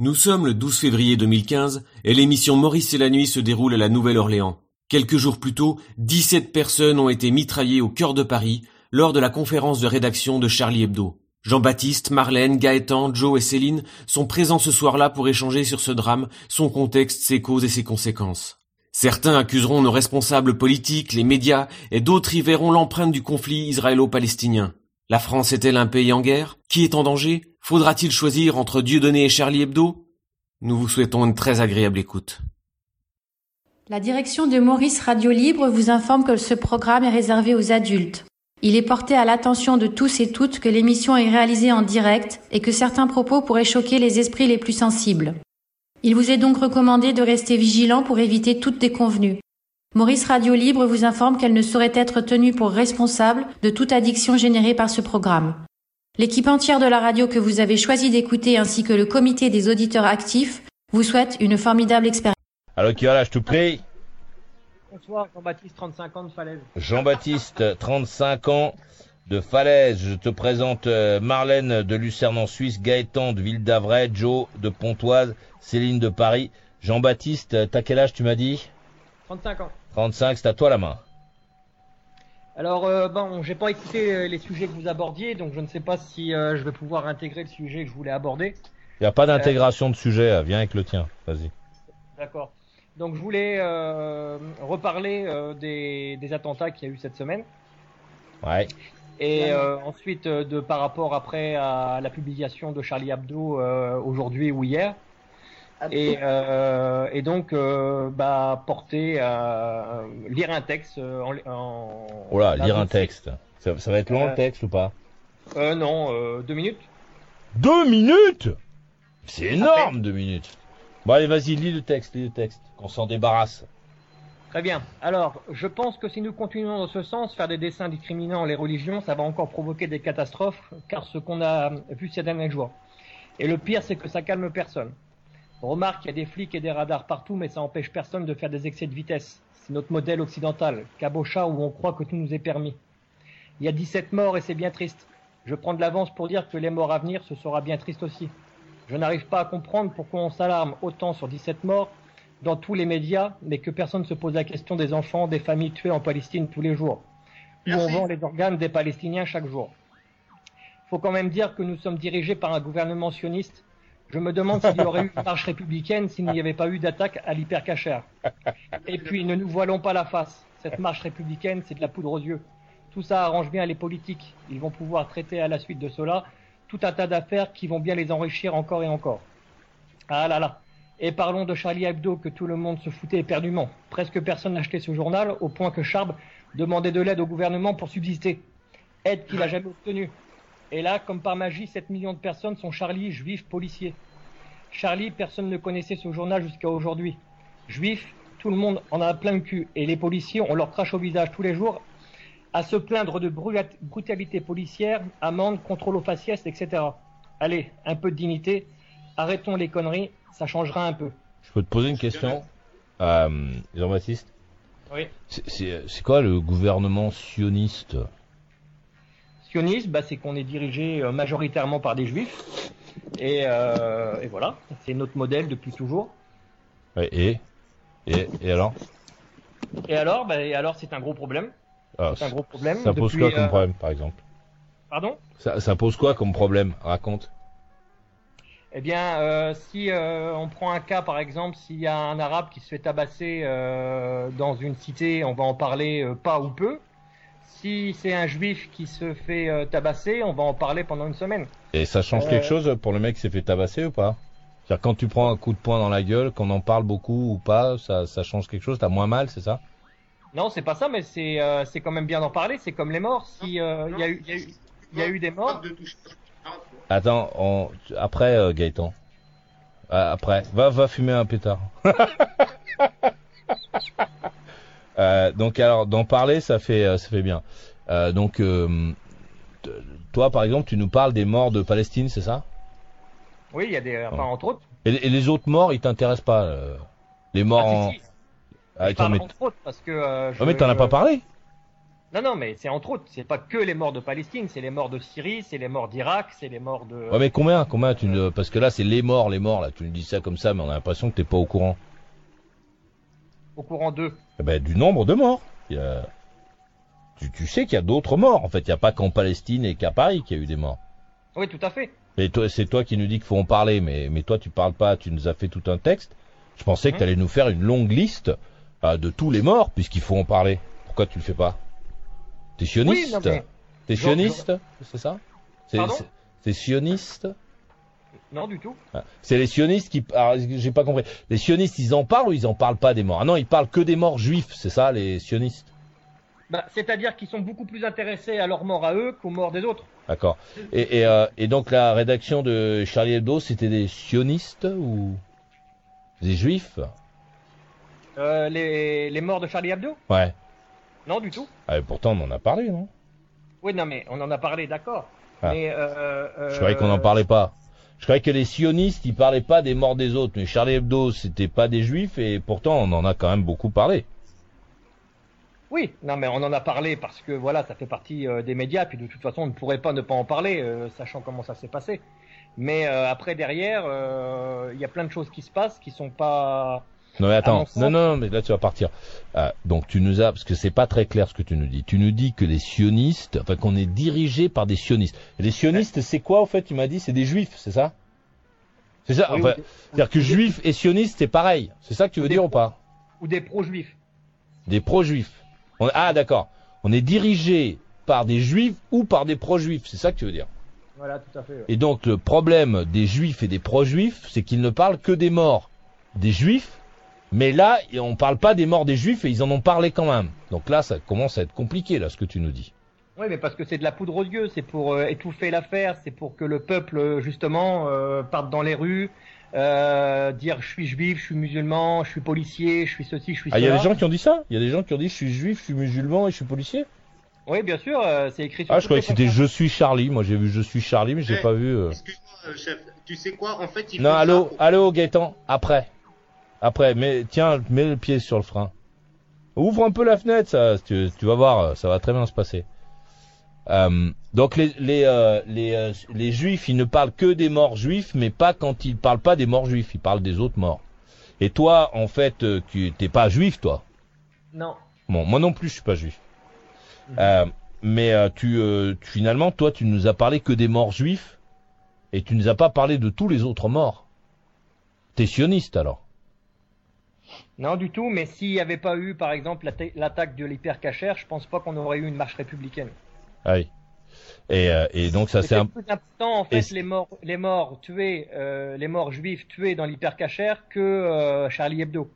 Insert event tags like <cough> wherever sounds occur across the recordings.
Nous sommes le 12 février 2015 et l'émission Maurice et la nuit se déroule à la Nouvelle-Orléans. Quelques jours plus tôt, 17 personnes ont été mitraillées au cœur de Paris lors de la conférence de rédaction de Charlie Hebdo. Jean-Baptiste, Marlène, Gaëtan, Joe et Céline sont présents ce soir-là pour échanger sur ce drame, son contexte, ses causes et ses conséquences. Certains accuseront nos responsables politiques, les médias, et d'autres y verront l'empreinte du conflit israélo-palestinien. La France est-elle un pays en guerre? Qui est en danger? Faudra-t-il choisir entre Dieudonné et Charlie Hebdo? Nous vous souhaitons une très agréable écoute. La direction de Maurice Radio Libre vous informe que ce programme est réservé aux adultes. Il est porté à l'attention de tous et toutes que l'émission est réalisée en direct et que certains propos pourraient choquer les esprits les plus sensibles. Il vous est donc recommandé de rester vigilant pour éviter toute déconvenue. Maurice Radio Libre vous informe qu'elle ne saurait être tenue pour responsable de toute addiction générée par ce programme. L'équipe entière de la radio que vous avez choisi d'écouter ainsi que le comité des auditeurs actifs vous souhaite une formidable expérience. Alors qui va je te prie Bonsoir, Jean-Baptiste, 35 ans de Falaise. Jean-Baptiste, 35 ans de Falaise. Je te présente euh, Marlène de Lucerne en Suisse, Gaëtan de Ville d'Avray, Joe de Pontoise, Céline de Paris. Jean-Baptiste, t'as quel âge tu m'as dit? 35 ans. 35, c'est à toi la main. Alors, euh, bon, j'ai pas écouté euh, les sujets que vous abordiez, donc je ne sais pas si euh, je vais pouvoir intégrer le sujet que je voulais aborder. Il n'y a pas d'intégration de sujet, euh, viens avec le tien, vas-y. D'accord. Donc, je voulais euh, reparler euh, des, des attentats qu'il y a eu cette semaine. Ouais. Et euh, ensuite, euh, de par rapport après à la publication de Charlie Hebdo euh, aujourd'hui ou hier. Et, euh, et donc, euh, bah, porter à lire un texte euh, en. en Oh là, lire un texte. Ça, ça va être long Euh, le texte ou pas? Euh, non, euh, deux minutes. Deux minutes? C'est énorme, deux minutes. Bon allez, vas-y, lis le texte, lis le texte, qu'on s'en débarrasse. Très bien. Alors, je pense que si nous continuons dans ce sens, faire des dessins discriminant les religions, ça va encore provoquer des catastrophes, car ce qu'on a vu ces derniers jours. Et le pire, c'est que ça calme personne. Remarque, il y a des flics et des radars partout, mais ça empêche personne de faire des excès de vitesse. C'est notre modèle occidental, cabochard où on croit que tout nous est permis. Il y a 17 morts et c'est bien triste. Je prends de l'avance pour dire que les morts à venir, ce sera bien triste aussi. Je n'arrive pas à comprendre pourquoi on s'alarme autant sur 17 morts dans tous les médias, mais que personne ne se pose la question des enfants, des familles tuées en Palestine tous les jours. Où on vend les organes des Palestiniens chaque jour. Faut quand même dire que nous sommes dirigés par un gouvernement sioniste. Je me demande s'il y aurait eu une marche républicaine s'il n'y avait pas eu d'attaque à l'hypercachère. Et puis, ne nous voilons pas la face. Cette marche républicaine, c'est de la poudre aux yeux. Tout ça arrange bien les politiques. Ils vont pouvoir traiter à la suite de cela tout un tas d'affaires qui vont bien les enrichir encore et encore. Ah là là. Et parlons de Charlie Hebdo que tout le monde se foutait éperdument. Presque personne n'achetait ce journal au point que Charb demandait de l'aide au gouvernement pour subsister. Aide qu'il a jamais obtenue. Et là, comme par magie, 7 millions de personnes sont Charlie, juifs, policiers. Charlie, personne ne connaissait ce journal jusqu'à aujourd'hui. Juifs, tout le monde en a plein le cul. Et les policiers, on leur crache au visage tous les jours à se plaindre de brut- brutalité policière, amende, contrôle aux faciès, etc. Allez, un peu de dignité. Arrêtons les conneries, ça changera un peu. Je peux te poser une question euh, Jean-Baptiste? Oui. C'est quoi le gouvernement sioniste? Sionisme, bah, c'est qu'on est dirigé euh, majoritairement par des juifs. Et, euh, et voilà, c'est notre modèle depuis toujours. Ouais, et, et Et alors? Et alors, bah, et alors c'est un gros problème. Ah, C'est un gros problème. Ça pose depuis, quoi comme euh, problème, par exemple? Pardon? Ça, ça pose quoi comme problème Raconte? Eh bien, euh, si euh, on prend un cas, par exemple, s'il y a un arabe qui se fait tabasser euh, dans une cité, on va en parler pas ou peu. Si c'est un juif qui se fait euh, tabasser, on va en parler pendant une semaine. Et ça change Euh, quelque chose pour le mec qui s'est fait tabasser ou pas? C'est-à-dire quand tu prends un coup de poing dans la gueule, qu'on en parle beaucoup ou pas, ça, ça change quelque chose? T'as moins mal, c'est ça? Non, c'est pas ça, mais c'est euh, c'est quand même bien d'en parler. C'est comme les morts. Si euh, il y, a eu- il y, y a eu des morts, Attends, on... après euh, Gaëtan. Ah, après, va, va fumer un pétard. <laughs> Euh, donc alors, d'en parler, ça fait, euh, ça fait bien. Euh, donc, toi, par exemple, tu nous parles des morts de Palestine, c'est ça? Oui, il y a des, enfin, entre autres. et, et les autres morts, ils t'intéressent pas Les morts Ah, en... si, si. Ah, Je attends, parle mais... entre autres parce que. je- Oh, mais t'en as pas parlé? Non, non, mais c'est entre autres, c'est pas que les morts de Palestine, c'est les morts de Syrie, c'est les morts d'Irak, c'est les morts de. Ouais, mais combien, combien tu ne... Parce que là, c'est les morts, les morts, là. Tu nous dis ça comme ça, mais on a l'impression que t'es pas au courant. Au courant d'eux. Eh ben, du nombre de morts. Il y a- tu, tu sais qu'il y a d'autres morts. En fait, il n'y a pas qu'en Palestine et qu'à Paris qu'il y a eu des morts. Oui, tout à fait. Et toi, c'est toi qui nous dis qu'il faut en parler, mais, mais toi, tu parles pas. Tu nous as fait tout un texte. Je pensais que Mhm. tu allais nous faire une longue liste euh, de tous les morts, puisqu'il faut en parler. Pourquoi tu le fais pas? T'es Oui, sioniste? mais. T'es sioniste? C'est ça? C'est Pardon? c'est- c'est sioniste? Non, du tout. Ah, C'est les sionistes qui. Alors, j'ai pas compris. Les sionistes, ils en parlent ou ils en parlent pas des morts? Ah non, ils parlent que des morts juifs, c'est ça, les sionistes? Bah, C'est-à-dire qu'ils sont beaucoup plus intéressés à leur mort à eux qu'aux morts des autres. D'accord. Et, et, euh, et donc la rédaction de Charlie Hebdo, c'était des sionistes ou des juifs? Euh, les, les morts de Charlie Hebdo? Ouais. Non, du tout. Ah, et pourtant, on en a parlé, non? Oui, non, mais on en a parlé, d'accord. Ah. Mais. Euh, Je croyais qu'on n'en parlait pas. Je croyais que les sionistes, ils parlaient pas des morts des autres, mais Charlie Hebdo, c'était pas des juifs, et pourtant, on en a quand même beaucoup parlé. Oui, non, mais on en a parlé parce que voilà, ça fait partie euh, des médias, puis de toute façon, on ne pourrait pas ne pas en parler, euh, sachant comment ça s'est passé. Mais euh, après, derrière, il y a plein de choses qui se passent qui sont pas. Non mais attends, non, non mais là tu vas partir. Euh, donc tu nous as parce que c'est pas très clair ce que tu nous dis. Tu nous dis que les sionistes, enfin qu'on est dirigé par des sionistes. Et les sionistes c'est quoi au fait Tu m'as dit? C'est des juifs, c'est ça? C'est ça. Oui, enfin, ou des- c'est-à-dire que juif et sioniste c'est pareil. C'est ça que tu veux Des dire ou pas? Ou des pro-juifs. Des pro-juifs. On- Ah d'accord. On est dirigé par des juifs ou par des pro-juifs. C'est ça que tu veux dire. Voilà, tout à fait. ouais. Et donc le problème des juifs et des pro-juifs, c'est qu'ils ne parlent que des morts des juifs, mais là on parle pas des morts des juifs et ils en ont parlé quand même. Donc là ça commence à être compliqué là ce que tu nous dis. Oui, mais parce que c'est de la poudre aux yeux, c'est pour euh, étouffer l'affaire, c'est pour que le peuple, euh, justement, euh, parte dans les rues, euh, dire je suis juif, je suis musulman, je suis policier, je suis ceci, je suis Ah il y a cela. des gens qui ont dit ça Il y a des gens qui ont dit je suis juif, je suis musulman et je suis policier Oui, bien sûr, euh, c'est écrit sur Ah je croyais que c'était je suis Charlie. Moi j'ai vu je suis Charlie mais j'ai Eh, pas vu. euh. Excuse-moi, euh, chef. Tu sais quoi En fait, il Non allô ça- allô Gaëtan après après mais tiens mets le pied sur le frein. Ouvre un peu la fenêtre ça tu, tu vas voir ça va très bien se passer. Euh, donc les les euh, les, euh, les juifs ils ne parlent que des morts juifs mais pas quand ils parlent pas des morts juifs ils parlent des autres morts. Et toi en fait euh, tu t'es pas juif toi? Non. Bon moi non plus je suis pas juif. Mais euh, tu, euh, tu- finalement toi tu nous as parlé que des morts juifs et tu nous as pas parlé de tous les autres morts. T'es sioniste alors. Non, du tout, mais s'il n'y avait pas eu, par exemple, l'atta- l'attaque de l'hypercachère, je pense pas qu'on aurait eu une marche républicaine. Ah oui. Et, euh, et donc ça c'est un... plus important, en fait, les morts, les morts tués, euh, les morts juifs tués dans l'hypercachère que euh, Charlie Hebdo.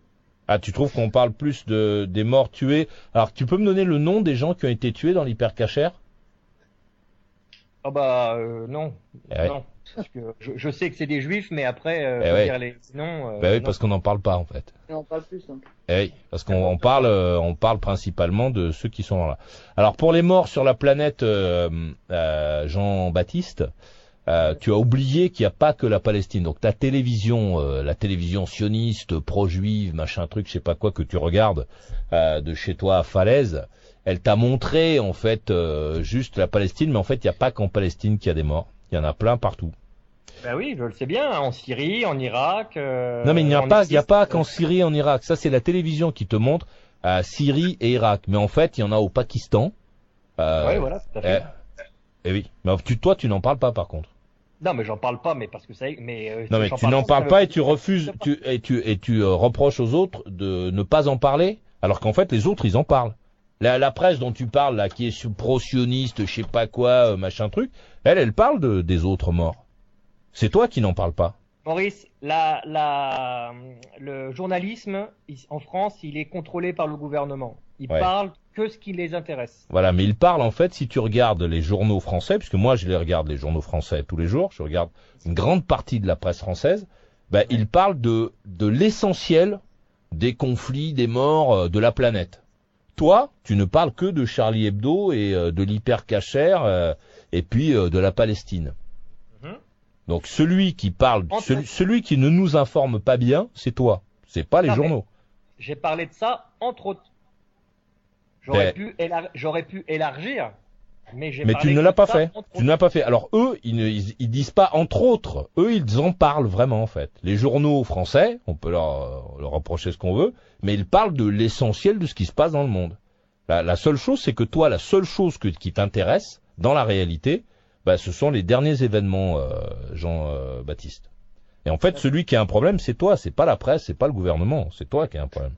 Ah tu trouves qu'on parle plus de des morts tués? Alors tu peux me donner le nom des gens qui ont été tués dans l'hypercachère? Ah bah non, Eh ouais. non, parce que je, je sais que c'est des juifs, mais après, euh, Eh faut ouais. dire les noms. euh, Bah oui non. parce qu'on n'en parle pas en fait. Et on parle plus. hein. Eh oui, parce qu'on on parle, euh, on parle principalement de ceux qui sont là. Alors pour les morts sur la planète, euh, euh, Jean-Baptiste, euh, tu as oublié qu'il n'y a pas que la Palestine. Donc ta télévision, euh, la télévision sioniste, pro-juive, machin truc, je sais pas quoi que tu regardes euh, de chez toi à Falaise, elle t'a montré en fait euh, juste la Palestine, mais en fait il n'y a pas qu'en Palestine qu'il y a des morts. Il y en a plein partout. Bah oui, je le sais bien, en Syrie, en Irak. euh, Non mais il n'y a pas, il a pas qu'en Syrie et en Irak. Ça c'est la télévision qui te montre euh, Syrie et Irak. Mais en fait, il y en a au Pakistan. Euh, Ouais, voilà, tout à fait. eh, eh oui. Mais tu, toi, tu n'en parles pas par contre. Non, mais j'en parle pas, mais parce que ça. Mais Non mais tu n'en parles pas et tu refuses, tu, et tu et tu reproches aux autres de ne pas en parler, alors qu'en fait les autres ils en parlent. La, la presse dont tu parles là, qui est pro-sioniste, je sais pas quoi, euh, machin truc, elle, elle parle de, des autres morts. C'est toi qui n'en parles pas. Maurice, la, la, le journalisme en France, il est contrôlé par le gouvernement. Il Ouais. parle que ce qui les intéresse. Voilà, mais il parle en fait, si tu regardes les journaux français, puisque moi je les regarde les journaux français tous les jours, je regarde une grande partie de la presse française, ben, il parle de, de l'essentiel des conflits, des morts euh, de la planète. Toi, tu ne parles que de Charlie Hebdo et euh, de l'hypercachère euh, et puis euh, de la Palestine. Mhm. Donc celui qui parle, celui, celui qui ne nous informe pas bien, c'est toi. C'est pas les Non, journaux. J'ai parlé de ça entre autres. J'aurais pu, j'aurais pu élargir, mais tu ne l'as pas fait. Tu ne l'as pas fait. Alors eux, ils ne ils, disent pas entre autres. Eux, ils en parlent vraiment en fait. Les journaux français, on peut leur, leur reprocher ce qu'on veut, mais ils parlent de l'essentiel de ce qui se passe dans le monde. La, la seule chose, c'est que toi, la seule chose que, qui t'intéresse dans la réalité, bah, ce sont les derniers événements, euh, Jean-Baptiste. Et en fait, celui qui a un problème, c'est toi, c'est pas la presse, c'est pas le gouvernement, c'est toi qui as un problème.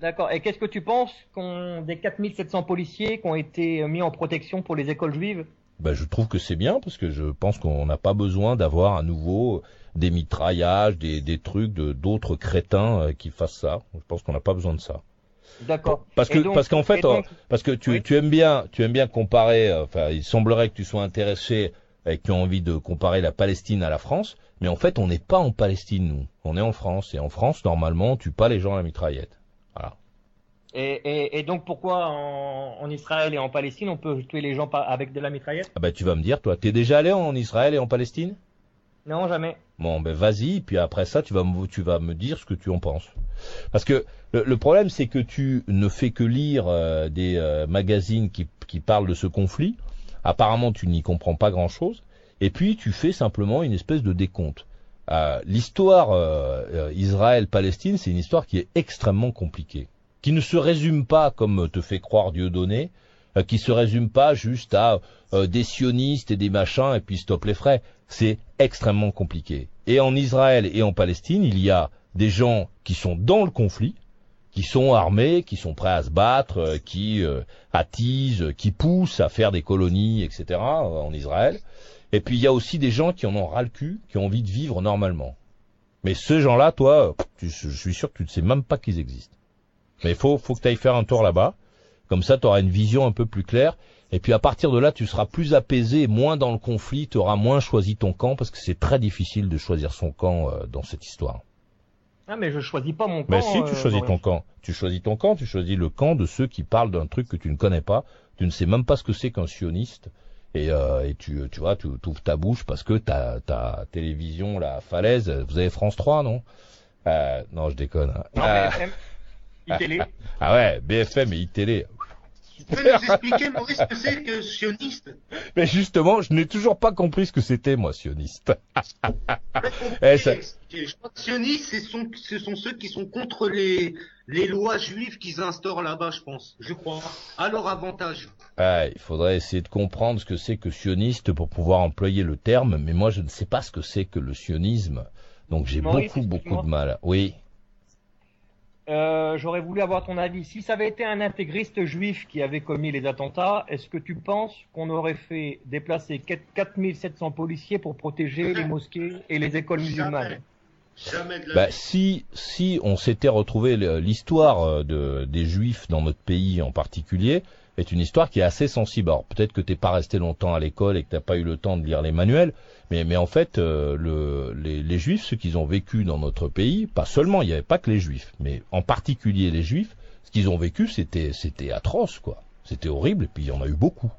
D'accord. Et qu'est-ce que tu penses qu'on des 4700 policiers qui ont été mis en protection pour les écoles juives? Ben, je trouve que c'est bien parce que je pense qu'on n'a pas besoin d'avoir à nouveau des mitraillages, des, des trucs de d'autres crétins euh, qui fassent ça. Je pense qu'on n'a pas besoin de ça. D'accord. Parce que parce qu'en fait, euh, parce que tu, tu aimes bien tu aimes bien comparer. Euh, enfin, il semblerait que tu sois intéressé et que tu as envie de comparer la Palestine à la France, mais en fait, on n'est pas en Palestine nous. On est en France et en France, normalement, tu pas les gens à la mitraillette. Et, donc pourquoi en, Israël et en Palestine on peut tuer les gens avec de la mitraillette? Ah bah tu vas me dire toi, t'es déjà allé en Israël et en Palestine? Non jamais. Bon ben vas-y, puis après ça tu vas me tu vas me dire ce que tu en penses. Parce que le, problème c'est que tu ne fais que lire euh, des euh, magazines qui, qui parlent de ce conflit. Apparemment tu n'y comprends pas grand chose. Et puis tu fais simplement une espèce de décompte. Euh, l'histoire Israël-Palestine c'est une histoire qui est extrêmement compliquée qui ne se résume pas, comme te fait croire Dieu donné, euh, qui se résume pas juste à euh, des sionistes et des machins et puis stop les frais. C'est extrêmement compliqué. Et en Israël et en Palestine, il y a des gens qui sont dans le conflit, qui sont armés, qui sont prêts à se battre, euh, qui attisent, qui poussent à faire des colonies, etc. en Israël. Et puis il y a aussi des gens qui en ont ras le cul, qui ont envie de vivre normalement. Mais ces gens-là, toi, je suis sûr que tu ne sais même pas qu'ils existent. Mais il faut, faut que tu ailles faire un tour là-bas. Comme ça, tu auras une vision un peu plus claire. Et puis à partir de là, tu seras plus apaisé, moins dans le conflit, tu auras moins choisi ton camp, parce que c'est très difficile de choisir son camp euh, dans cette histoire. Ah mais je choisis pas mon camp. Mais si tu euh, choisis ton camp, tu choisis ton camp, tu choisis le camp de ceux qui parlent d'un truc que tu ne connais pas, tu ne sais même pas ce que c'est qu'un sioniste, et, euh, et tu, tu vois, tu ouvres ta bouche parce que ta, ta télévision, la falaise, vous avez France 3, non? Euh, Non, je déconne. Hein. Non, ITélé. <laughs> Ah ouais, BFM et ITélé. Tu peux nous expliquer, Maurice, ce que c'est que sioniste? Mais justement, je n'ai toujours pas compris ce que c'était, moi, sioniste. <laughs> eh, ça... Je crois que sionistes, ce sont, ceux qui sont contre les, les lois juives qu'ils instaurent là-bas, je pense. Je crois. À leur avantage. Ah, il faudrait essayer de comprendre ce que c'est que sioniste pour pouvoir employer le terme, mais moi, je ne sais pas ce que c'est que le sionisme. Donc j'ai beaucoup, beaucoup de mal. Oui. Euh, j'aurais voulu avoir ton avis. Si ça avait été un intégriste juif qui avait commis les attentats, est-ce que tu penses qu'on aurait fait déplacer 4700 policiers pour protéger les mosquées et les écoles musulmanes? Jamais de la bah, si si on s'était retrouvé l'histoire euh, de, des juifs dans notre pays en particulier est une histoire qui est assez sensible. Alors peut-être que t'es pas resté longtemps à l'école et que t'as pas eu le temps de lire les manuels, mais, mais en fait, euh, le, les, Juifs, ceux qu'ils ont vécu dans notre pays, pas seulement, il n'y avait pas que les Juifs, mais en particulier les Juifs, ce qu'ils ont vécu, c'était, c'était atroce, quoi. C'était horrible, et puis il y en a eu beaucoup.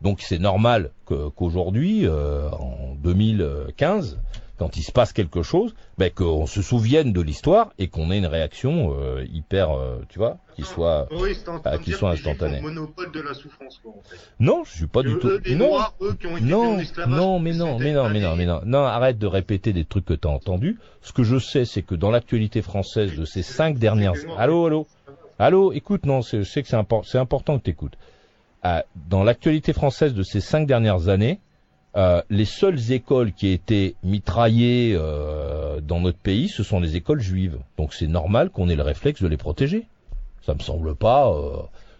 Donc c'est normal qu'aujourd'hui, euh, en 2015, quand il se passe quelque chose, ben, qu'on se souvienne de l'histoire et qu'on ait une réaction euh, hyper, euh, tu vois, qui ah, soit, oui, euh, qui soit instantanée. monopole de la souffrance, quoi, en fait. Non, je suis pas du tout. non, noirs, eux, qui ont été non, non, mais non, mais non, mais non, mais non, non, arrête de répéter des trucs que t'as entendus. Ce que je sais, c'est que dans l'actualité française de ces cinq dernières, allô, allô, allô, écoute, non, je sais que c'est important, c'est important que t'écoutes. Ah, dans l'actualité française de ces cinq dernières années, euh, les seules écoles qui étaient mitraillées euh, dans notre pays, ce sont les écoles juives. Donc c'est normal qu'on ait le réflexe de les protéger. Ça me semble pas. Euh,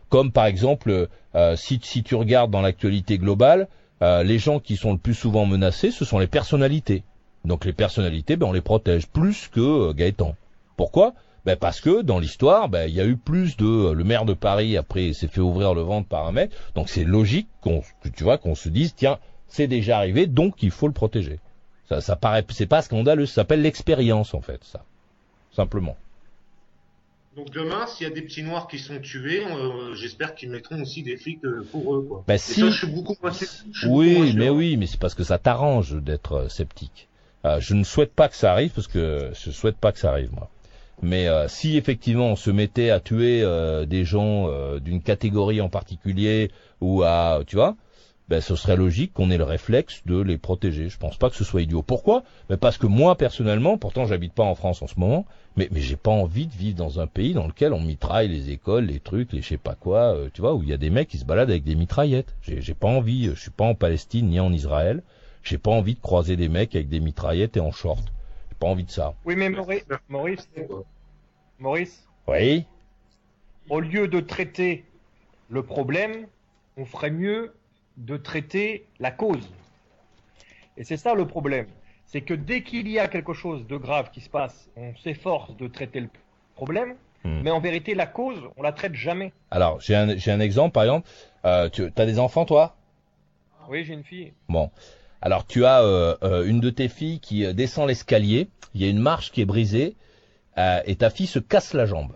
comme par exemple, si, si, tu regardes dans l'actualité globale, les gens qui sont le plus souvent menacés, ce sont les personnalités. Donc les personnalités, ben, on les protège plus que Gaëtan. Pourquoi? Ben parce que dans l'histoire, ben il y a eu plus de le maire de Paris après s'est fait ouvrir le ventre par un donc c'est logique qu'on tu vois qu'on se dise tiens c'est déjà arrivé, donc il faut le protéger. Ça, ça paraît, c'est pas scandaleux, ça s'appelle l'expérience en fait, ça, simplement. Donc demain, s'il y a des petits noirs qui sont tués, euh, j'espère qu'ils mettront aussi des flics euh, pour eux. Quoi. Bah, si... je suis beaucoup oui, mais oui, mais c'est parce que ça t'arrange d'être euh, sceptique. je ne souhaite pas que ça arrive parce que je souhaite pas que ça arrive moi. Mais euh, si effectivement on se mettait à tuer des gens d'une catégorie en particulier ou à, tu vois, ben ce serait logique qu'on ait le réflexe de les protéger. Je pense pas que ce soit idiot. Pourquoi? Ben Parce que moi personnellement, pourtant j'habite pas en France en ce moment, mais mais j'ai pas envie de vivre dans un pays dans lequel on mitraille les écoles, les trucs, les je sais pas quoi, tu vois, où il y a des mecs qui se baladent avec des mitraillettes. J'ai j'ai pas envie. Je suis pas en Palestine ni en Israël. J'ai pas envie de croiser des mecs avec des mitraillettes et en short. J'ai pas envie de ça. Oui, mais Maurice, Maurice, Maurice. Oui? Au lieu de traiter le problème, on ferait mieux de traiter la cause. Et c'est ça le problème. C'est que dès qu'il y a quelque chose de grave qui se passe, on s'efforce de traiter le problème, hmm. mais en vérité, la cause, on la traite jamais. Alors, j'ai un, un exemple, par exemple. Euh, tu as des enfants, toi? Oui, j'ai une fille. Bon. Alors, tu as euh, euh, une de tes filles qui descend l'escalier, il y a une marche qui est brisée, et ta fille se casse la jambe.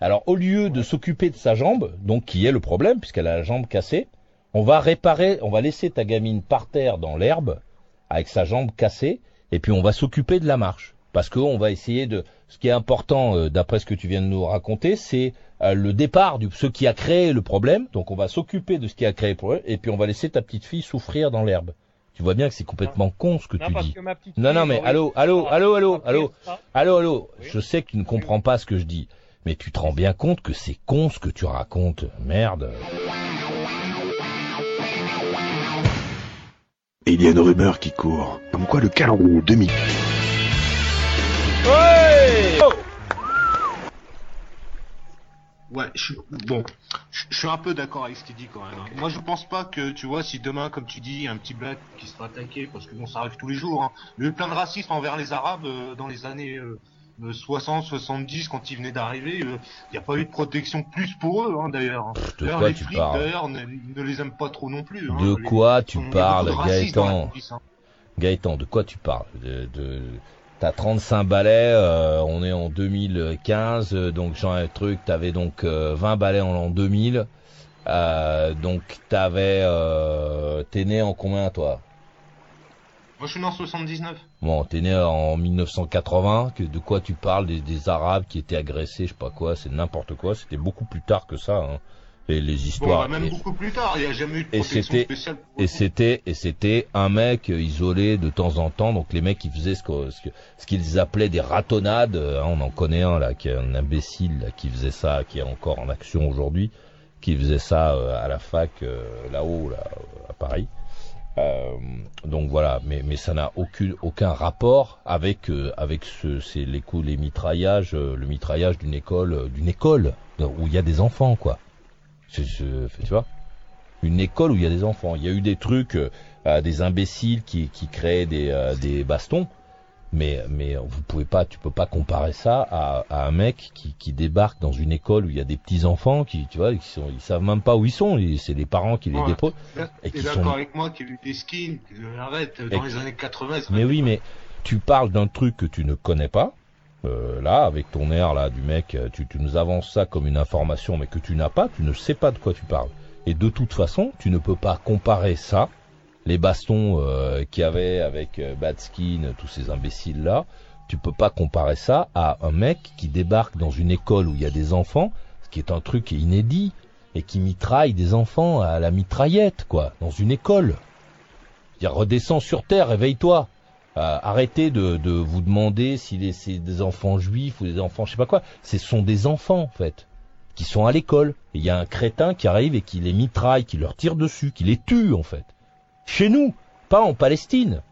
Alors au lieu de s'occuper de sa jambe, donc qui est le problème puisqu'elle a la jambe cassée, on va réparer, on va laisser ta gamine par terre dans l'herbe avec sa jambe cassée et puis on va s'occuper de la marche parce qu'on va essayer de ce qui est important euh, d'après ce que tu viens de nous raconter, c'est euh, le départ du ce qui a créé le problème. Donc on va s'occuper de ce qui a créé le problème et puis on va laisser ta petite fille souffrir dans l'herbe. Tu vois bien que c'est complètement con ce que tu dis. non, non, mais allô, allô, allô, allô, allô, allô, allô. Je sais que tu ne comprends pas ce que je dis, mais tu te rends bien compte que c'est con ce que tu racontes. Merde. Et il y a une rumeur qui court, comme quoi le calendrier 2000. Ouais, je, bon, je, suis un peu d'accord avec ce qu'il dit quand même. Hein. Moi, je pense pas que, tu vois, si demain, comme tu dis, un petit black qui sera attaqué, parce que bon, ça arrive tous les jours. Hein. Il y a eu plein de racisme envers les Arabes euh, dans les années 60, euh, 70, quand ils venaient d'arriver. Il n'y a pas eu de protection plus pour eux, hein, d'ailleurs. Hein. De quoi les tu flics, D'ailleurs, ne, ne, les aiment pas trop non plus. De quoi tu parles, Gaëtan Gaëtan, de quoi tu parles de, de... T'as 35 balais, euh, on est en 2015, donc genre un truc, t'avais donc 20 euh, balais en l'an 2000, euh, donc t'avais, euh, t'es né en combien toi? Moi je suis né en 79. Bon, t'es né en 1980, que, de quoi tu parles des, des Arabes qui étaient agressés, je sais pas quoi, c'est n'importe quoi, c'était beaucoup plus tard que ça. Hein les histoires. Bon, même beaucoup plus tard, il n'y a jamais eu de et c'était, Et c'était, et c'était un mec isolé de temps en temps. Donc les mecs, ils faisaient ce, que, ce qu'ils appelaient des ratonnades. Hein, on en connaît un là, qui est un imbécile qui faisait ça, qui est encore en action aujourd'hui, qui faisait ça euh, à la fac euh, là-haut, là, à Paris. Euh, donc voilà, mais, mais ça n'a aucun, aucun rapport avec avec ce, c'est les coups, les mitraillages, le mitraillage d'une école, d'une école où il y a des enfants quoi tu vois Une école où il y a des enfants. Il y a eu des trucs, euh, des imbéciles qui, qui créaient des, euh, des bastons. Mais, mais vous pouvez pas, tu peux pas comparer ça à, à un mec qui, qui, débarque dans une école où il y a des petits enfants qui, tu vois, qui sont, ils savent même pas où ils sont. C'est les parents qui les déposent. Et qui d'accord avec moi qu'il y a eu des skins, arrête, dans les années 80. Mais oui, mais tu parles d'un truc que tu ne connais pas. Euh, là, avec ton air là du mec, euh, tu, tu, nous avances ça comme une information, mais que tu n'as pas, tu ne sais pas de quoi tu parles. Et de toute façon, tu ne peux pas comparer ça, les bastons euh, qu'il y avait avec euh, Badskin, tous ces imbéciles là, tu peux pas comparer ça à un mec qui débarque dans une école où il y a des enfants, ce qui est un truc inédit, et qui mitraille des enfants à la mitraillette, quoi, dans une école. Dire redescends sur terre, réveille-toi. Euh, arrêtez de, de, vous demander si c'est des enfants juifs ou des enfants je sais pas quoi. Ce sont des enfants en fait qui sont à l'école. Il y a un crétin qui arrive et qui les mitraille, qui leur tire dessus, qui les tue en fait. Chez nous, pas en Palestine,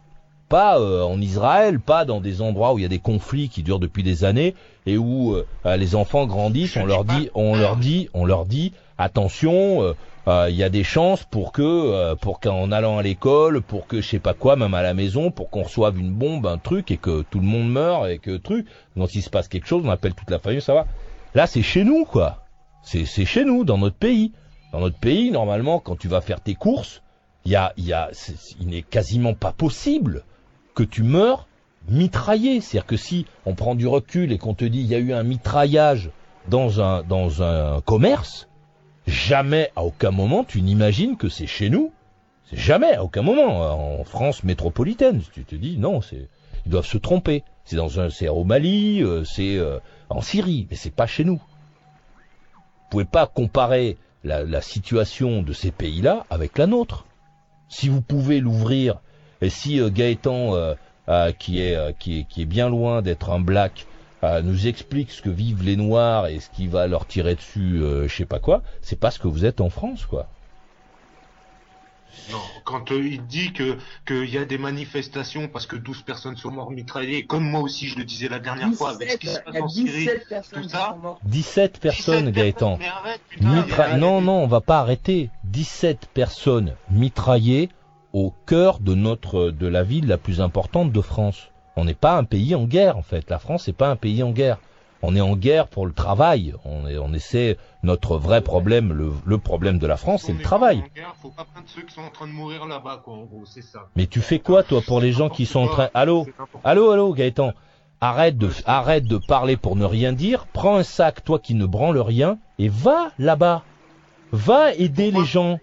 pas euh, en Israël, pas dans des endroits où il y a des conflits qui durent depuis des années et où euh, les enfants grandissent. On leur dit, on leur dit, on leur dit, attention, euh, il y a des chances pour que, euh, pour qu'en allant à l'école, pour que je sais pas quoi, même à la maison, pour qu'on reçoive une bombe, un truc, et que tout le monde meurt, et que truc, donc s'il se passe quelque chose, on appelle toute la famille, ça va. Là, c'est chez nous, quoi. C'est, c'est chez nous, dans notre pays. Dans notre pays, normalement, quand tu vas faire tes courses, y a, il n'est quasiment pas possible que tu meurs mitraillé. C'est-à-dire que si on prend du recul et qu'on te dit il y a eu un mitraillage dans un, dans un commerce, Jamais, à aucun moment, tu n'imagines que c'est chez nous. C'est jamais, à aucun moment, en France métropolitaine. Tu te dis, non, c'est, Ils doivent se tromper. C'est dans un, c'est au Mali, euh, c'est euh, en Syrie, mais c'est pas chez nous. Vous pouvez pas comparer la situation de ces pays-là avec la nôtre. Si vous pouvez l'ouvrir, et si euh, Gaëtan, euh, euh, qui, est, qui, est, qui est bien loin d'être un black, nous explique ce que vivent les Noirs et ce qui va leur tirer dessus, je sais pas quoi, c'est parce que vous êtes en France, quoi. Non, quand euh, il dit que qu'il y a des manifestations parce que 12 personnes sont mortes mitraillées, comme moi aussi je le disais la dernière 17, fois avec ce qui se passe en Syrie, 17 personnes tout qui ça. sont mortes. 17 personnes, 17 Gaëtan. Mais arrête, putain, Mitra-. Non, non, on va pas arrêter. 17 personnes mitraillées au cœur de notre, de la ville la plus importante de France. On n'est pas un pays en guerre, en fait. La France n'est pas un pays en guerre. On est en guerre pour le travail. On, est, on essaie, notre vrai problème, le, le problème de la France, c'est le travail. Mais tu fais quoi, toi, pour les gens qui sont en train, allô? Allô, allô, Gaëtan. Arrête de, arrête de parler pour ne rien dire. Prends un sac, toi qui ne branle rien, et va là-bas. Va aider Pourquoi les gens.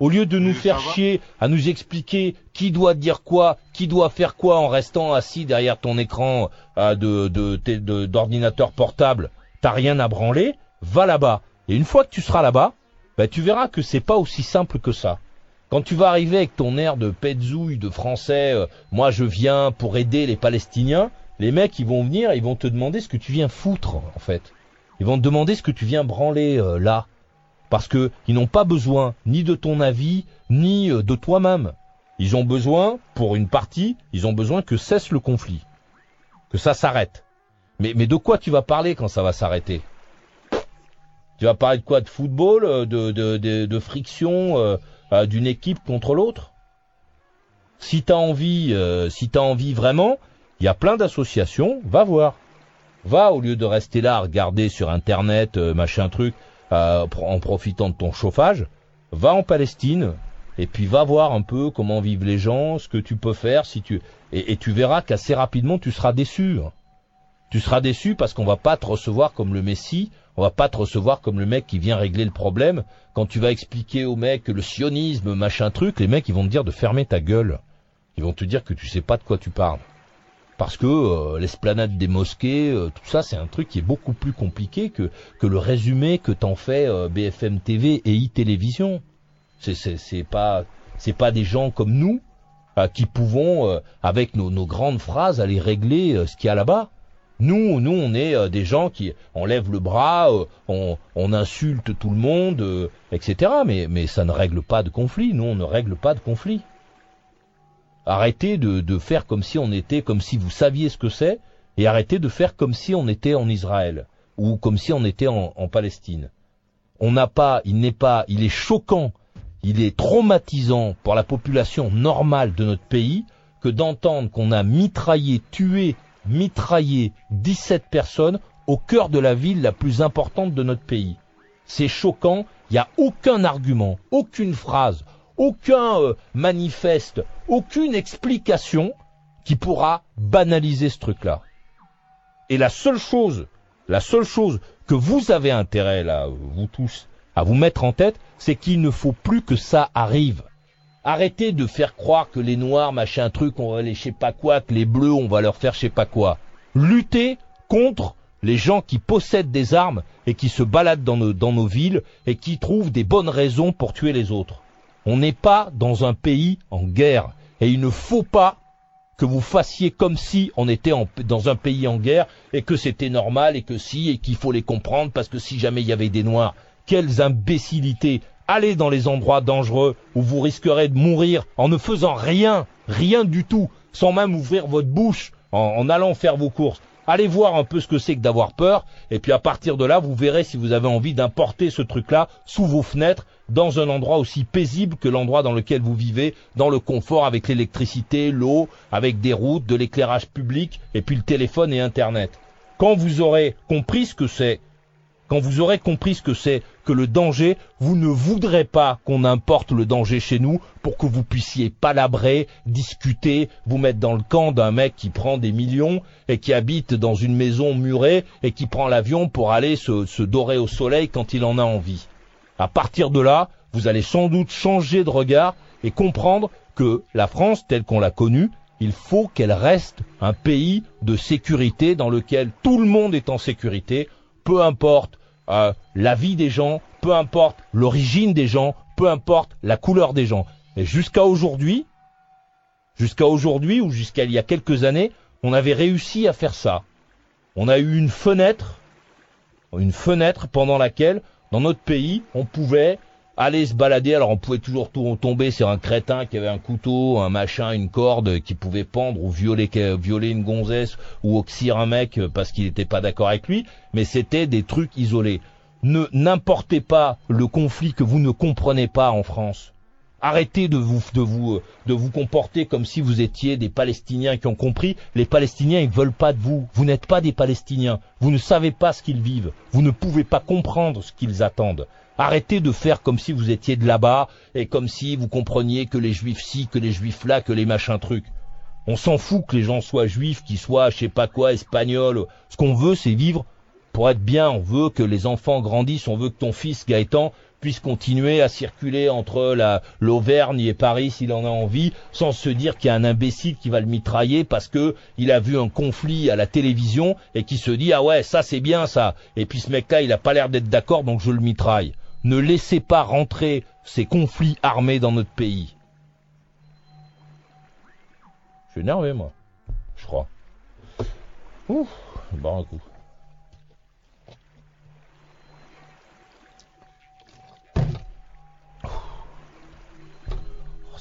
Au lieu de nous faire chier à nous expliquer qui doit dire quoi, qui doit faire quoi en restant assis derrière ton écran euh, de, de, de- de- d'ordinateur portable, t'as rien à branler, va là-bas. Et une fois que tu seras là-bas, ben, tu verras que c'est pas aussi simple que ça. Quand tu vas arriver avec ton air de petzouille de français, euh, moi je viens pour aider les Palestiniens, les mecs ils vont venir, ils vont te demander ce que tu viens foutre en fait. Ils vont te demander ce que tu viens branler euh, là. Parce que ils n'ont pas besoin ni de ton avis, ni euh, de toi-même. Ils ont besoin, pour une partie, ils ont besoin que cesse le conflit. Que ça s'arrête. Mais, de quoi tu vas parler quand ça va s'arrêter? Tu vas parler de quoi? De football euh, De, de, de, friction euh, d'une équipe contre l'autre? Si t'as envie, euh, si t'as envie vraiment, il y a plein d'associations, va voir. Va au lieu de rester là regarder sur internet, machin truc, euh, en profitant de ton chauffage, va en Palestine et puis va voir un peu comment vivent les gens, ce que tu peux faire si tu et, tu verras qu'assez rapidement tu seras déçu. hein. Tu seras déçu parce qu'on va pas te recevoir comme le Messie, on va pas te recevoir comme le mec qui vient régler le problème. Quand tu vas expliquer aux mecs que le sionisme, machin truc, les mecs ils vont te dire de fermer ta gueule. Ils vont te dire que tu sais pas de quoi tu parles. Parce que euh, l'esplanade des mosquées, euh, tout ça, c'est un truc qui est beaucoup plus compliqué que, que le résumé que t'en fait euh, BFM TV et e-télévision. C'est, c'est, pas, pas des gens comme nous qui pouvons, avec nos, nos grandes phrases, aller régler ce qu'il y a là-bas. Nous, nous, on est des gens qui, on lève le bras, on, insulte tout le monde, etc. Mais, mais ça ne règle pas de conflit. Nous, on ne règle pas de conflit. Arrêtez de, faire comme si on était, comme si vous saviez ce que c'est, et arrêtez de faire comme si on était en Israël ou comme si on était en, en Palestine. On n'a pas, il n'est pas, il est choquant, il est traumatisant pour la population normale de notre pays que d'entendre qu'on a mitraillé, tué, mitraillé 17 personnes au cœur de la ville la plus importante de notre pays. C'est choquant, il n'y a aucun argument, aucune phrase, aucun euh, manifeste, aucune explication qui pourra banaliser ce truc-là. Et la seule chose, la seule chose que vous avez intérêt là, vous tous, à vous mettre en tête, c'est qu'il ne faut plus que ça arrive. Arrêtez de faire croire que les noirs, machin truc, on va les je sais pas quoi, que les bleus, on va leur faire je sais pas quoi. Luttez contre les gens qui possèdent des armes et qui se baladent dans nos, dans nos villes et qui trouvent des bonnes raisons pour tuer les autres. On n'est pas dans un pays en guerre. Et il ne faut pas que vous fassiez comme si on était dans un pays en guerre et que c'était normal et que si et qu'il faut les comprendre parce que si jamais il y avait des noirs, quelles imbécilités. Allez dans les endroits dangereux où vous risquerez de mourir en ne faisant rien, rien du tout, sans même ouvrir votre bouche en, en allant faire vos courses. Allez voir un peu ce que c'est que d'avoir peur, et puis à partir de là, vous verrez si vous avez envie d'importer ce truc-là sous vos fenêtres, dans un endroit aussi paisible que l'endroit dans lequel vous vivez, dans le confort avec l'électricité, l'eau, avec des routes, de l'éclairage public, et puis le téléphone et Internet. Quand vous aurez compris ce que c'est, quand vous aurez compris ce que c'est que le danger, vous ne voudrez pas qu'on importe le danger chez nous pour que vous puissiez palabrer, discuter, vous mettre dans le camp d'un mec qui prend des millions et qui habite dans une maison murée et qui prend l'avion pour aller se, se dorer au soleil quand il en a envie. À partir de là, vous allez sans doute changer de regard et comprendre que la France telle qu'on l'a connue Il faut qu'elle reste un pays de sécurité dans lequel tout le monde est en sécurité, peu importe euh, la vie des gens, peu importe l'origine des gens, peu importe la couleur des gens. Et jusqu'à aujourd'hui, jusqu'à aujourd'hui ou jusqu'à il y a quelques années, on avait réussi à faire ça. On a eu une fenêtre, une fenêtre pendant laquelle, dans notre pays, on pouvait aller se balader. Alors on pouvait toujours tomber sur un crétin qui avait un couteau, un machin, une corde, qui pouvait pendre ou violer, violer une gonzesse ou oxyre un mec parce qu'il n'était pas d'accord avec lui. Mais c'était des trucs isolés. Ne n'importez pas le conflit que vous ne comprenez pas en France. Arrêtez de vous, de vous, de vous comporter comme si vous étiez des Palestiniens qui ont compris. Les Palestiniens, ils veulent pas de vous. Vous n'êtes pas des Palestiniens. Vous ne savez pas ce qu'ils vivent. Vous ne pouvez pas comprendre ce qu'ils attendent. Arrêtez de faire comme si vous étiez de là-bas et comme si vous compreniez que les juifs ci, que les juifs là, que les machins trucs. On s'en fout que les gens soient juifs, qu'ils soient, je sais pas quoi, espagnols. Ce qu'on veut, c'est vivre pour être bien. On veut que les enfants grandissent. On veut que ton fils Gaëtan puisse continuer à circuler entre la l'Auvergne et Paris s'il en a envie, sans se dire qu'il y a un imbécile qui va le mitrailler parce que il a vu un conflit à la télévision et qui se dit ah ouais ça c'est bien ça. Et puis ce mec-là il a pas l'air d'être d'accord donc je le mitraille. Ne laissez pas rentrer ces conflits armés dans notre pays. Je suis énervé, moi. Je crois. Ouf, bon coup.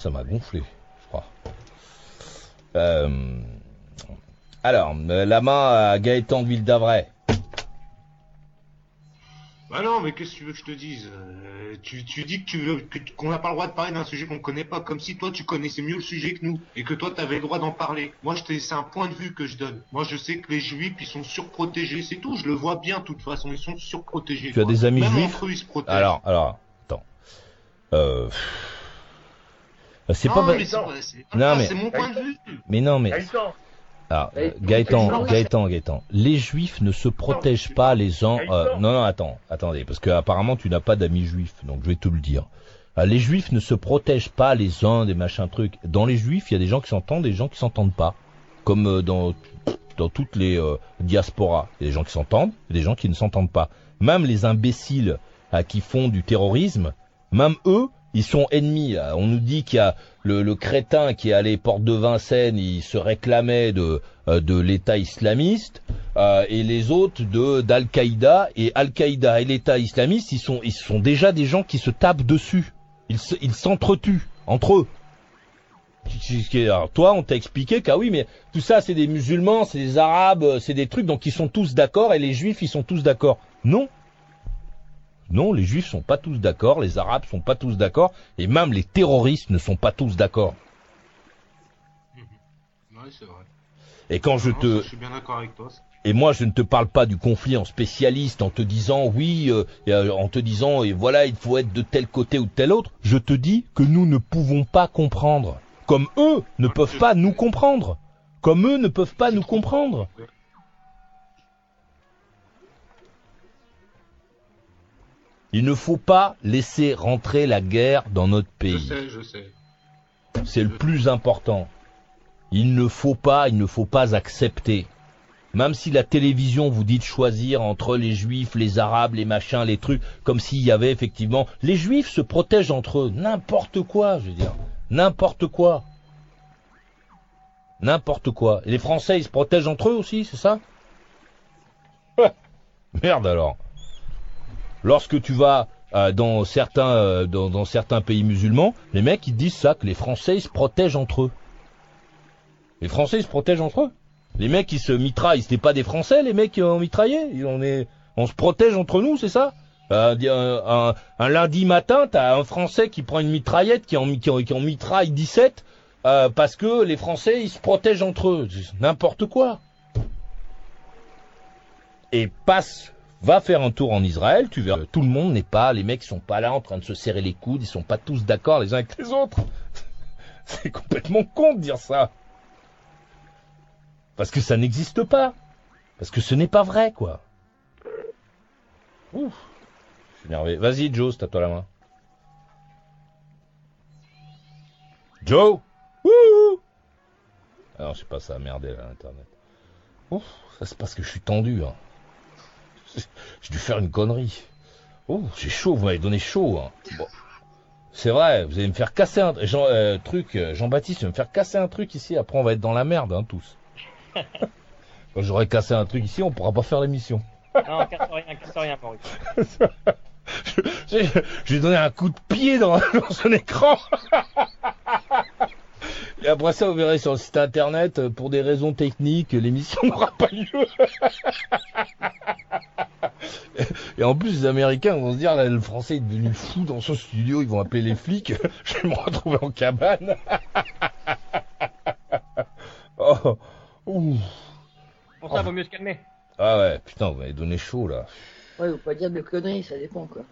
Ça m'a gonflé, je crois. Euh... Alors, la main à Gaëtan de Ville d'Avray. Bah non, mais qu'est-ce que tu veux que je te dise? Euh, tu, tu dis que tu veux qu'on n'a pas le droit de parler d'un sujet qu'on connaît pas, comme si toi tu connaissais mieux le sujet que nous et que toi tu avais le droit d'en parler. Moi, je c'est un point de vue que je donne. Moi, je sais que les juifs ils sont surprotégés, c'est tout. Je le vois bien, de toute façon, ils sont surprotégés. Tu as des amis juifs? Alors, alors, attends. Euh... C'est pas. Mais non, mais c'est mon point de vue. Mais non, mais. Ah, euh, Gaëtan, Gaëtan, Gaëtan, les juifs ne se protègent pas les uns... Euh, non, non, attends, attendez, parce que apparemment tu n'as pas d'amis juifs, donc je vais te le dire. Euh, les juifs ne se protègent pas les uns des machins trucs. Dans les juifs, il y a des gens qui s'entendent et des gens qui s'entendent pas. Comme dans, dans toutes les diasporas. Il y a des gens qui s'entendent et des gens qui ne s'entendent pas. Même les imbéciles qui font du terrorisme, même eux, ils sont ennemis. On nous dit qu'il y a le, crétin qui est allé porte de Vincennes, il se réclamait de, euh, de l'État islamiste, euh, et les autres de d'Al-Qaïda. Et Al-Qaïda et l'État islamiste, ils sont, ils sont déjà des gens qui se tapent dessus. Ils s'entretuent entre eux. Toi, on t'a expliqué qu'ah oui, mais tout ça, c'est des musulmans, c'est des arabes, c'est des trucs, donc ils sont tous d'accord, et les juifs, ils sont tous d'accord. Non, non, les juifs sont pas tous d'accord, les arabes sont pas tous d'accord, et même les terroristes ne sont pas tous d'accord. Oui, c'est vrai. Et quand je te... je suis bien d'accord avec toi. Et moi, je ne te parle pas du conflit en spécialiste, en te disant oui, euh, euh, en te disant et voilà, il faut être de tel côté ou de tel autre. Je te dis que nous ne pouvons pas comprendre, comme eux ne peuvent pas nous comprendre, comme eux ne peuvent pas nous comprendre. Il ne faut pas laisser rentrer la guerre dans notre pays. Je sais, je sais. C'est le plus important. Il ne faut pas, il ne faut pas accepter. Même si la télévision vous dit de choisir entre les juifs, les arabes, les machins, les trucs, comme s'il y avait effectivement... Les juifs se protègent entre eux. N'importe quoi, je veux dire. N'importe quoi. N'importe quoi. Et les Français, ils se protègent entre eux aussi, c'est ça? <laughs> Merde alors. Lorsque tu vas euh, dans certains euh, dans, certains pays musulmans, les mecs ils disent ça que les Français ils se protègent entre eux. Les Français ils se protègent entre eux. Les mecs qui se mitraillent, c'était pas des Français les mecs qui ont mitraillé. On est on se protège entre nous, c'est ça? Euh, un, lundi matin, t'as un Français qui prend une mitraillette qui en, qui qui en mitraille 17 parce que les Français ils se protègent entre eux. N'importe quoi. Et passe Va faire un tour en Israël, tu verras. Tout le monde n'est pas, les mecs sont pas là en train de se serrer les coudes, ils sont pas tous d'accord les uns avec les autres. <laughs> C'est complètement con de dire ça. Parce que ça n'existe pas. Parce que ce n'est pas vrai, quoi. Ouf. Je suis énervé. Vas-y, Joe, c'est à toi la main. Joe Wouh Alors, je sais pas, ça a merdé là, Internet. Ouf, ça c'est parce que je suis tendu. Hein. J'ai dû faire une connerie. Oh, j'ai chaud, vous m'avez donné chaud. Hein. Bon. C'est vrai, vous allez me faire casser un Jean, euh, truc, euh, Jean-Baptiste, va me faire casser un truc ici, après on va être dans la merde, hein, tous. <laughs> Quand j'aurais cassé un truc ici, on pourra pas faire l'émission. Non, casse rien, casse rien, Maurice. <laughs> je, je, lui ai donné un coup de pied dans, <laughs> dans son écran. Et après ça, vous verrez sur le site internet, euh, pour des raisons techniques, l'émission n'aura pas lieu. Et en plus, les Américains vont se dire, là, le Français est devenu fou dans son studio, ils vont appeler les flics, <laughs> je vais me retrouver en cabane. <laughs> oh, ouh. Pour ça, oh. vaut mieux se calmer. Ah ouais, putain, vous m'avez donné chaud, là. Ouais, faut pas dire de conneries, ça dépend, quoi.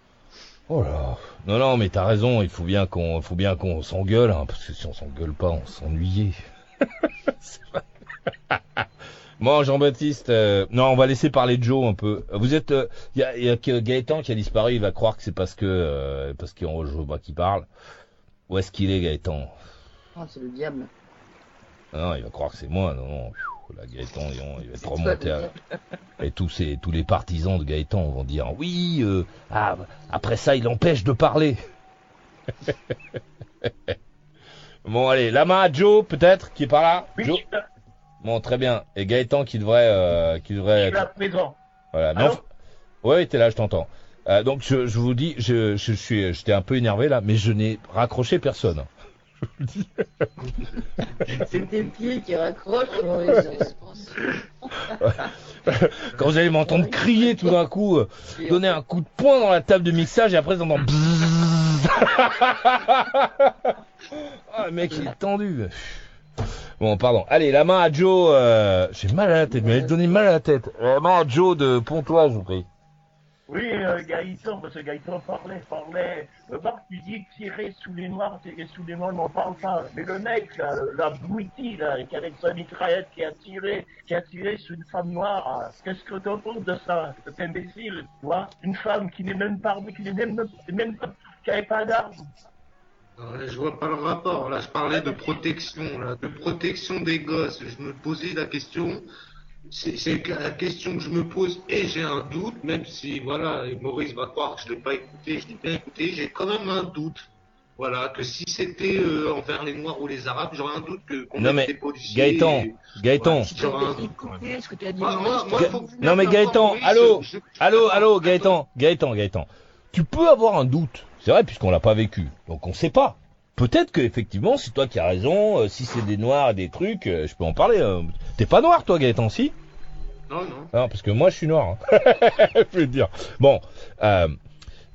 Oh là. Non, non, mais t'as raison, il faut bien qu'on, faut bien qu'on s'engueule, hein, parce que si on s'engueule pas, on s'ennuyait. <laughs> Bon, Jean-Baptiste, euh, non, on va laisser parler Joe un peu. Vous êtes, il euh, y, a, y, a, Gaëtan qui a disparu. Il va croire que c'est parce que euh, parce qu'il rejoue pas qui parle. Où est-ce qu'il est, Gaëtan? Ah, c'est le diable. Non, il va croire que c'est moi. Non, non. Là, Gaëtan, il va <laughs> être remonté. À... Et tous ces, tous les partisans de Gaëtan vont dire oui. Euh, ah, après ça, il empêche de parler. <laughs> bon, allez, la main à Joe, peut-être, qui est par là. Oui. Joe. Bon, très bien. Et Gaëtan qui devrait, euh, qui devrait. Être... là présent. Voilà. Non. Ouais, t'es là, je t'entends. Euh, donc je, je, vous dis, je, je suis, j'étais un peu énervé là, mais je n'ai raccroché personne. <laughs> C'est tes pieds qui raccrochent. <laughs> Quand vous allez m'entendre crier tout d'un coup, euh, donner un coup de poing dans la table de mixage et après vous entendez <laughs> ah, le mec il est tendu. Bon, pardon. Allez, la main à Joe. Euh... J'ai mal à la tête, mais elle donné mal à la tête. La main à Joe de Pontoise, je vous prie. Oui, euh, Gaëtan, parce que Gaëtan parlait, parlait. Euh, tu dis tirer sous les noirs, tirer sous les noirs, on parle pas. Mais le mec, là, l'abruti, là, qui avec sa mitraillette, qui a tiré, qui a tiré sur une femme noire, qu'est-ce que t'en penses de ça, cet imbécile, tu vois? Une femme qui n'est même pas, qui n'est même, même pas, qui n'avait pas d'armes. Je vois pas le rapport. Là, je parlais de protection, là, de protection des gosses. Je me posais la question. C'est la question que je me pose et j'ai un doute, même si voilà, Maurice va croire que je l'ai pas écouté, je l'ai bien écouté, j'ai quand même un doute. Voilà, que si c'était euh, envers les Noirs ou les Arabes, j'aurais un doute que qu'on non mais Gaëtan, Gaëtan. J'aurais un doute quand même. non mais Gaëtan, allô, allô, allô, Gaëtan, Gaëtan, Gaëtan. Tu peux avoir un doute, c'est vrai puisqu'on l'a pas vécu, donc on sait pas. Peut-être que effectivement, c'est toi qui as raison. Euh, si c'est des noirs et des trucs, euh, je peux en parler. Hein. T'es pas noir, toi, Gaëtan, si? Non, non. Non, parce que moi, je suis noir. Hein. <laughs> je veux dire. Bon, euh,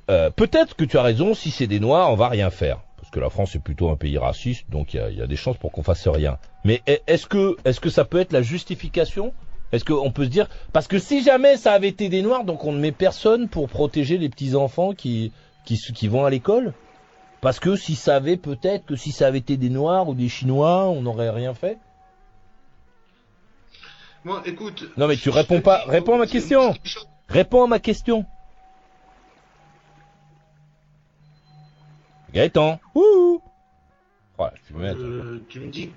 euh, peut-être que tu as raison. Si c'est des noirs, on va rien faire, parce que la France est plutôt un pays raciste, donc il y a, y a, des chances pour qu'on fasse rien. Mais est-ce que, est-ce que ça peut être la justification? Est-ce qu'on peut se dire parce que si jamais ça avait été des noirs, donc on ne met personne pour protéger les petits enfants qui qui, qui vont à l'école parce que si ça avait peut-être que si ça avait été des Noirs ou des Chinois, on n'aurait rien fait. Moi, écoute. Non mais tu réponds pas. Réponds à ma question. Réponds à ma question. Gaëtan. Ouh. Voilà, tu, me euh, tu me dis.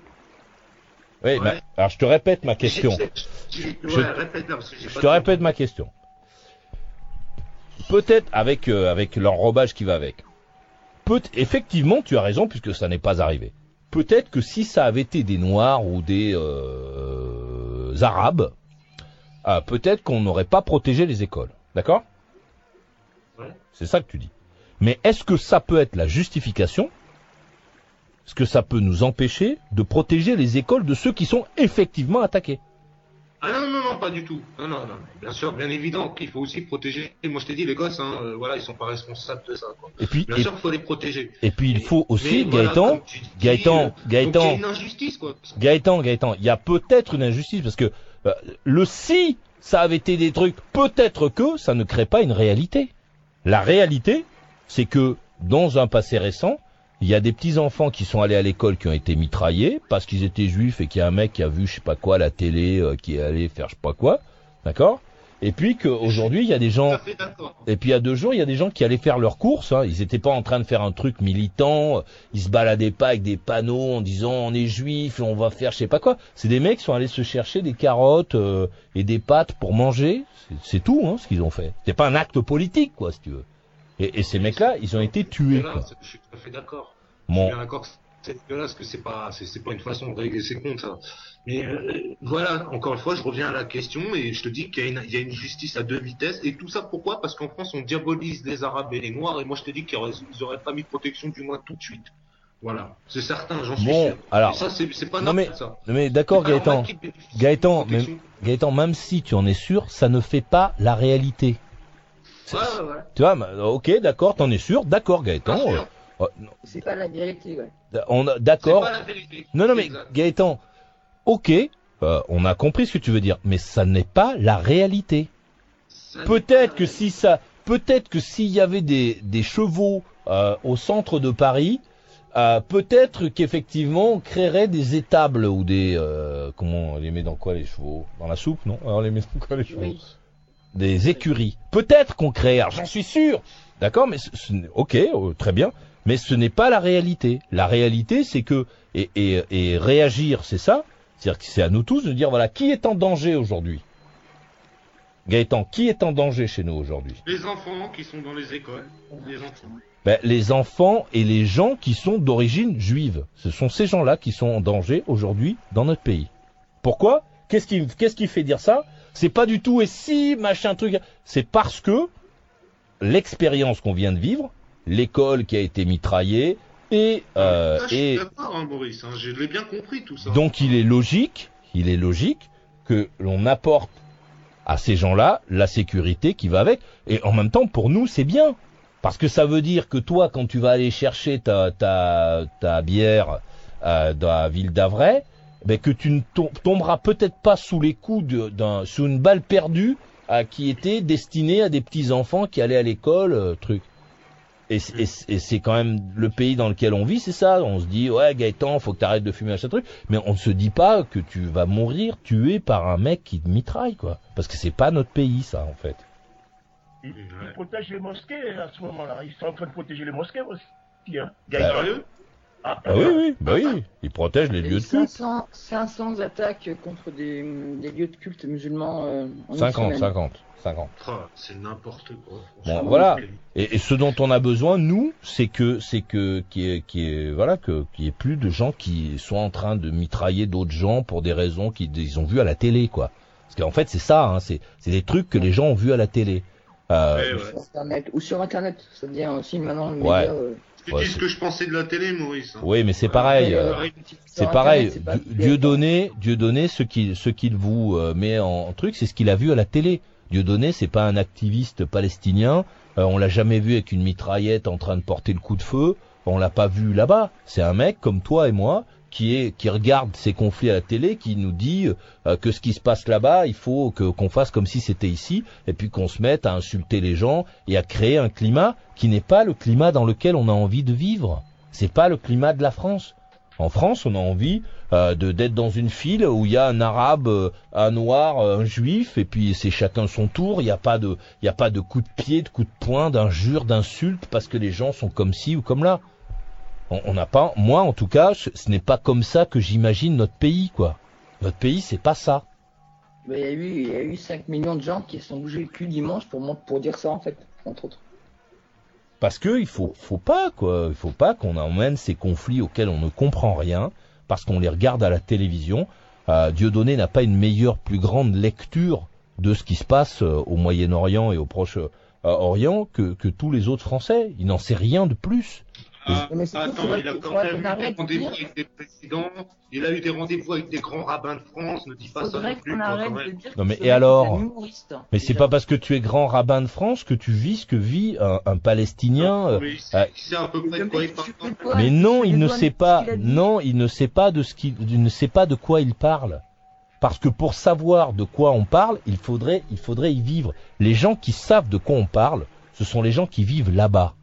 Oui, ouais. alors je te répète ma question. Je, ouais, répète, non, je te répète ma question. Peut-être avec euh, avec l'enrobage qui va avec peut effectivement, tu as raison puisque ça n'est pas arrivé. Peut-être que si ça avait été des Noirs ou des euh, Arabes, euh, peut-être qu'on n'aurait pas protégé les écoles. D'accord? Ouais. C'est ça que tu dis. Mais est-ce que ça peut être la justification? Est-ce que ça peut nous empêcher de protéger les écoles de ceux qui sont effectivement attaqués? Ah non, non, non, pas du tout. Non, non, non. Bien sûr, bien évident qu'il faut aussi protéger. Et moi, je t'ai dit, les gosses, hein, euh, voilà, ils sont pas responsables de ça. Quoi. Et puis, bien et... sûr, il faut les protéger. Et puis, il faut aussi, mais, Gaëtan, voilà, dis, Gaëtan, euh, Gaëtan, il y a une injustice, quoi. Gaëtan, Gaëtan, il y a peut-être une injustice parce que euh, le si ça avait été des trucs, peut-être que ça ne crée pas une réalité. La réalité, c'est que dans un passé récent, il y a des petits enfants qui sont allés à l'école qui ont été mitraillés parce qu'ils étaient juifs et qu'il y a un mec qui a vu je sais pas quoi la télé euh, qui est allé faire je sais pas quoi, d'accord? Et puis qu'aujourd'hui, il y a des gens et puis il y a deux jours, il y a des gens qui allaient faire leurs courses. Hein. Ils n'étaient pas en train de faire un truc militant. Ils se baladaient pas avec des panneaux en disant on est juif et on va faire je sais pas quoi. C'est des mecs qui sont allés se chercher des carottes euh, et des pâtes pour manger. C'est tout hein, ce qu'ils ont fait. C'est pas un acte politique quoi, si tu veux. Et, et ces mecs-là, ils ont été tués. Quoi. je suis tout à fait d'accord. Je Bon, suis bien d'accord que c'est dégueulasse, que c'est pas, c'est, pas une façon de régler ses comptes, ça. Mais euh, voilà, encore une fois, je reviens à la question et je te dis qu'il y a une, il y a une justice à deux vitesses. Et tout ça, pourquoi? Parce qu'en France, on diabolise les Arabes et les Noirs. Et moi, je te dis qu'ils auraient, auraient pas mis de protection, du moins tout de suite. Voilà, c'est certain, j'en suis Bon, sûr. alors- Et ça, c'est, pas Non, mais- ça. mais d'accord Gaëtan. Gaëtan, même si tu en es sûr, ça ne fait pas la réalité. C'est- Ouais, ouais, ouais. Tu vois, ok, d'accord, t'en es sûr, d'accord Gaëtan. Bien euh, euh, C'est pas la vérité, ouais. on d'accord. pas la vérité. Non, non, mais Exact. Gaëtan, ok, euh, on a compris ce que tu veux dire, mais ça n'est pas la réalité. Peut-être que si ça, peut-être que s'il y avait des, des chevaux euh, au centre de Paris, euh, peut-être qu'effectivement on créerait des étables ou des, euh, comment on les met dans quoi les chevaux? Dans la soupe, non? Alors, On les met dans quoi les chevaux? Oui. Des écuries. Peut-être qu'on créerait, j'en suis sûr. D'accord, mais ce, ce n'est- ok, euh, très bien. Mais ce n'est pas la réalité. La réalité, c'est que et, et, et réagir, c'est ça. C'est-à-dire que c'est à nous tous de dire voilà qui est en danger aujourd'hui? Gaëtan, qui est en danger chez nous aujourd'hui? Les enfants qui sont dans les écoles, les enfants. ben, Les enfants et les gens qui sont d'origine juive. Ce sont ces gens-là qui sont en danger aujourd'hui dans notre pays. Pourquoi? Qu'est-ce qui, qu'est-ce qui fait dire ça? C'est pas du tout et si machin truc. C'est parce que l'expérience qu'on vient de vivre, l'école qui a été mitraillée et euh, Ça, je et suis d'accord, hein, Maurice. hein, je l'ai bien compris tout ça. donc il est logique, il est logique que l'on apporte à ces gens-là la sécurité qui va avec. Et en même temps, pour nous, c'est bien. Parce que ça veut dire que toi, quand tu vas aller chercher ta, ta, ta bière euh, dans la ville d'Avray, ben que tu ne tom- tomberas peut-être pas sous les coups d'un, sous une balle perdue qui était destinée à des petits enfants qui allaient à l'école, euh, truc. Et, c'est quand même le pays dans lequel on vit, c'est ça. On se dit, ouais, Gaëtan, faut que tu arrêtes de fumer ce truc. Mais on ne se dit pas que tu vas mourir tué par un mec qui te mitraille, quoi. Parce que c'est pas notre pays, ça, en fait. Ils, protègent les mosquées à ce moment-là. Ils sont en train de protéger les mosquées aussi. Hein. Bah, Sérieux Ah, oui, oui, bah oui. Ils protègent les Il y a lieux eu de culte. 500, 500 attaques contre des, des lieux de culte musulmans euh, en une 50, semaine. 50, 50. Oh, C'est n'importe quoi. Bon, voilà. Et, et ce dont on a besoin, nous, c'est que, c'est que, qui est, qui est, voilà, que, qu'il y ait plus de gens qui soient en train de mitrailler d'autres gens pour des raisons qu'ils ils ont vues à la télé, quoi. Parce qu'en fait, c'est ça, hein, c'est, c'est des trucs que les gens ont vus à la télé. Euh, Ouais, ouais. Sur Internet. Ou sur Internet, ça devient aussi maintenant le Ouais. média. euh, Tu Ouais, dis ce que je pensais de la télé, Maurice. hein? oui, mais c'est pareil. euh, C'est pareil. Dieu- donné, Dieu donné, ce qu'il, ce qu'il vous euh, met en, en truc, c'est ce qu'il a vu à la télé. Dieu donné, c'est pas un activiste palestinien. euh, on l'a jamais vu avec une mitraillette en train de porter le coup de feu. On l'a pas vu là-bas. C'est un mec comme toi et moi qui est, qui regarde ces conflits à la télé, qui nous dit euh, que ce qui se passe là-bas, il faut que qu'on fasse comme si c'était ici, et puis qu'on se mette à insulter les gens et à créer un climat qui n'est pas le climat dans lequel on a envie de vivre. C'est pas le climat de la France. En France, on a envie euh, de d'être dans une file où il y a un arabe, euh, un noir, euh, un juif, et puis c'est chacun son tour. Il n'y a pas de, il y a pas de coup de pied, de coup de poing, d'injures, d'insultes parce que les gens sont comme ci ou comme là. On n'a pas, moi en tout cas, ce, ce n'est pas comme ça que j'imagine notre pays, quoi. Notre pays, c'est pas ça. Il y a eu, il y a eu 5 millions de gens qui se sont bougés le cul dimanche pour, pour dire ça, en fait, entre autres. Parce que il faut, faut pas quoi, il faut pas qu'on emmène ces conflits auxquels on ne comprend rien, parce qu'on les regarde à la télévision. Euh, Dieudonné n'a pas une meilleure, plus grande lecture de ce qui se passe euh, au Moyen-Orient et au Proche-Orient que, que tous les autres Français. Il n'en sait rien de plus. Ah, Mais c'est attends, il a quand même eu des rendez-vous avec des présidents. Il a eu des rendez-vous avec des grands rabbins de France. Ne dis pas ça non plus. Non, que mais et alors. Mais c'est pas parce que tu es grand rabbin de France que tu vis ce que vit un, un Palestinien. euh, Mais euh, non, il ne sait pas. Non, il ne sait pas de ce qu'il, il ne sait pas de quoi il parle. Parce que pour savoir de quoi on parle, il faudrait, il faudrait y vivre. Les gens qui savent de quoi on parle, ce sont les gens qui vivent là-bas.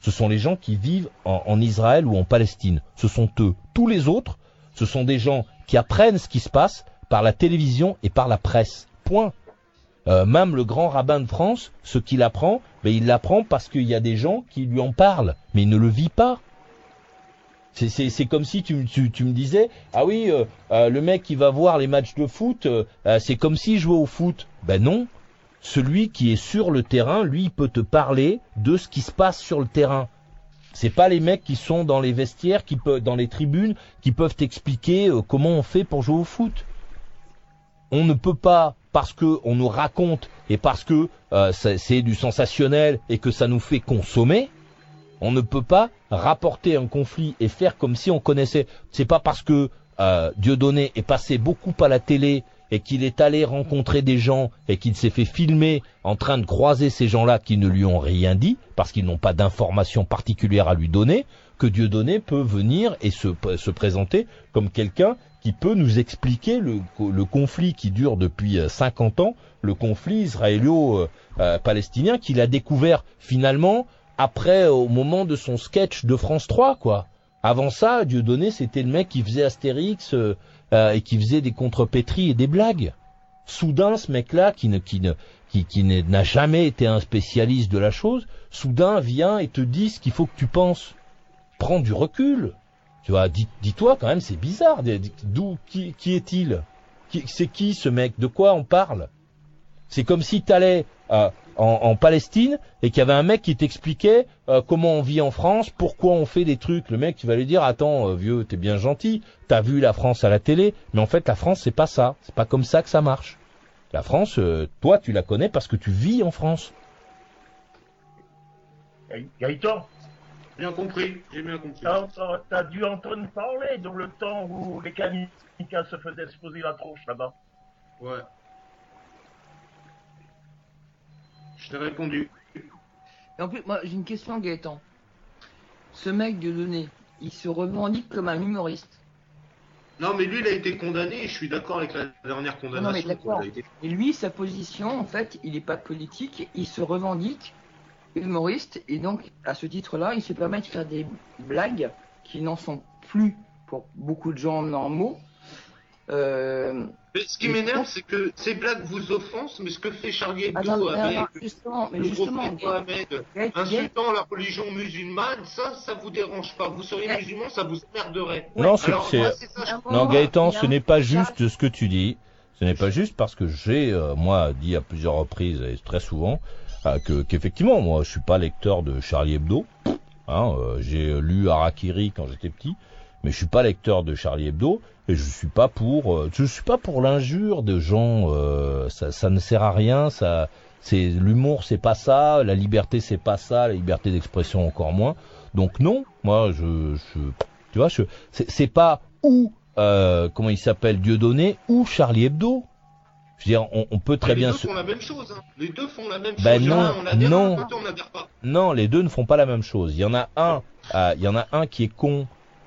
Ce sont les gens qui vivent en, Israël ou en Palestine. Ce sont eux. Tous les autres, ce sont des gens qui apprennent ce qui se passe par la télévision et par la presse. Point. Euh, même le grand rabbin de France, ce qu'il apprend, ben, il l'apprend parce qu'il y a des gens qui lui en parlent, mais il ne le vit pas. C'est- comme si tu, me disais, ah oui, euh, euh, le mec qui va voir les matchs de foot, c'est comme s'il jouait au foot. Ben non, celui qui est sur le terrain, lui, peut te parler de ce qui se passe sur le terrain. C'est pas les mecs qui sont dans les vestiaires, qui peuvent, dans les tribunes, qui peuvent t'expliquer euh, comment on fait pour jouer au foot. On ne peut pas, parce que on nous raconte et parce que euh, c'est du sensationnel et que ça nous fait consommer, on ne peut pas rapporter un conflit et faire comme si on connaissait. C'est pas parce que euh, Dieudonné est passé beaucoup à la télé et qu'il est allé rencontrer des gens et qu'il s'est fait filmer en train de croiser ces gens-là qui ne lui ont rien dit parce qu'ils n'ont pas d'informations particulières à lui donner que Dieudonné peut venir et se, se présenter comme quelqu'un qui peut nous expliquer le, le conflit qui dure depuis euh, 50 ans, le conflit israélo-palestinien qu'il a découvert finalement après au moment de son sketch de France 3 quoi. Avant ça, Dieudonné c'était le mec qui faisait Astérix euh, euh, et qui faisait des contrepétries et des blagues. Soudain, ce mec-là qui ne qui ne qui, n'a jamais été un spécialiste de la chose, soudain vient et te dit ce qu'il faut que tu penses. Prends du recul. Tu vois, dis- dis-toi quand même, c'est bizarre. D'où qui, qui est-il? C'est qui ce mec? De quoi on parle? C'est comme si tu allais en, en Palestine et qu'il y avait un mec qui t'expliquait euh, comment on vit en France, pourquoi on fait des trucs. Le mec, il va lui dire attends, euh, vieux, t'es bien gentil, t'as vu la France à la télé, mais en fait la France c'est pas ça, c'est pas comme ça que ça marche. La France, euh, toi, tu la connais parce que tu vis en France. Gaë- Gaëtan, Bien compris, j'ai bien compris. t'as dû entendre parler dans le temps où les kamikazes se faisaient exploser la tronche là-bas. Ouais. Je t'ai répondu. Et en plus, moi, j'ai une question, Gaëtan. Ce mec de donné, il se revendique comme un humoriste. Non, mais lui, il a été condamné et je suis d'accord avec la dernière Non, mais condamnation. d'accord. été- Et lui, sa position, en fait, il n'est pas politique, il se revendique humoriste, et donc, à ce titre-là, il se permet de faire des blagues qui n'en sont plus pour beaucoup de gens normaux. Euh, Mais ce qui m'énerve, c'est que ces blagues vous offensent, mais ce que fait Charlie Hebdo avec justement, mais justement, Mohamed, insultant la religion musulmane, ça, ça vous dérange pas. Vous seriez musulman, ça vous emmerderait. Non, c'est- Alors, c'est- moi, c'est ça, je- un Non, Gaëtan, ce n'est pas juste ce que tu dis. Ce n'est pas juste parce que j'ai, euh, moi, dit à plusieurs reprises et très souvent euh, que qu'effectivement, moi, je suis pas lecteur de Charlie Hebdo. Hein, euh, j'ai lu Harakiri quand j'étais petit, mais je suis pas lecteur de Charlie Hebdo et je suis pas pour, euh, je suis pas pour l'injure de gens. euh, ça, ça ne sert à rien. Ça, c'est l'humour, c'est pas ça. La liberté, c'est pas ça. La liberté d'expression encore moins. Donc non, moi, je, je tu vois, je, c'est pas ou euh, comment il s'appelle Dieudonné ou Charlie Hebdo. Je veux dire, on, on peut très les bien deux se... font la même chose. Hein. Les deux font la même Ben chose. Non, un, on adhère, non. on pas. Non, les deux ne font pas la même chose. Il y en a un, euh, il y en a un qui est con,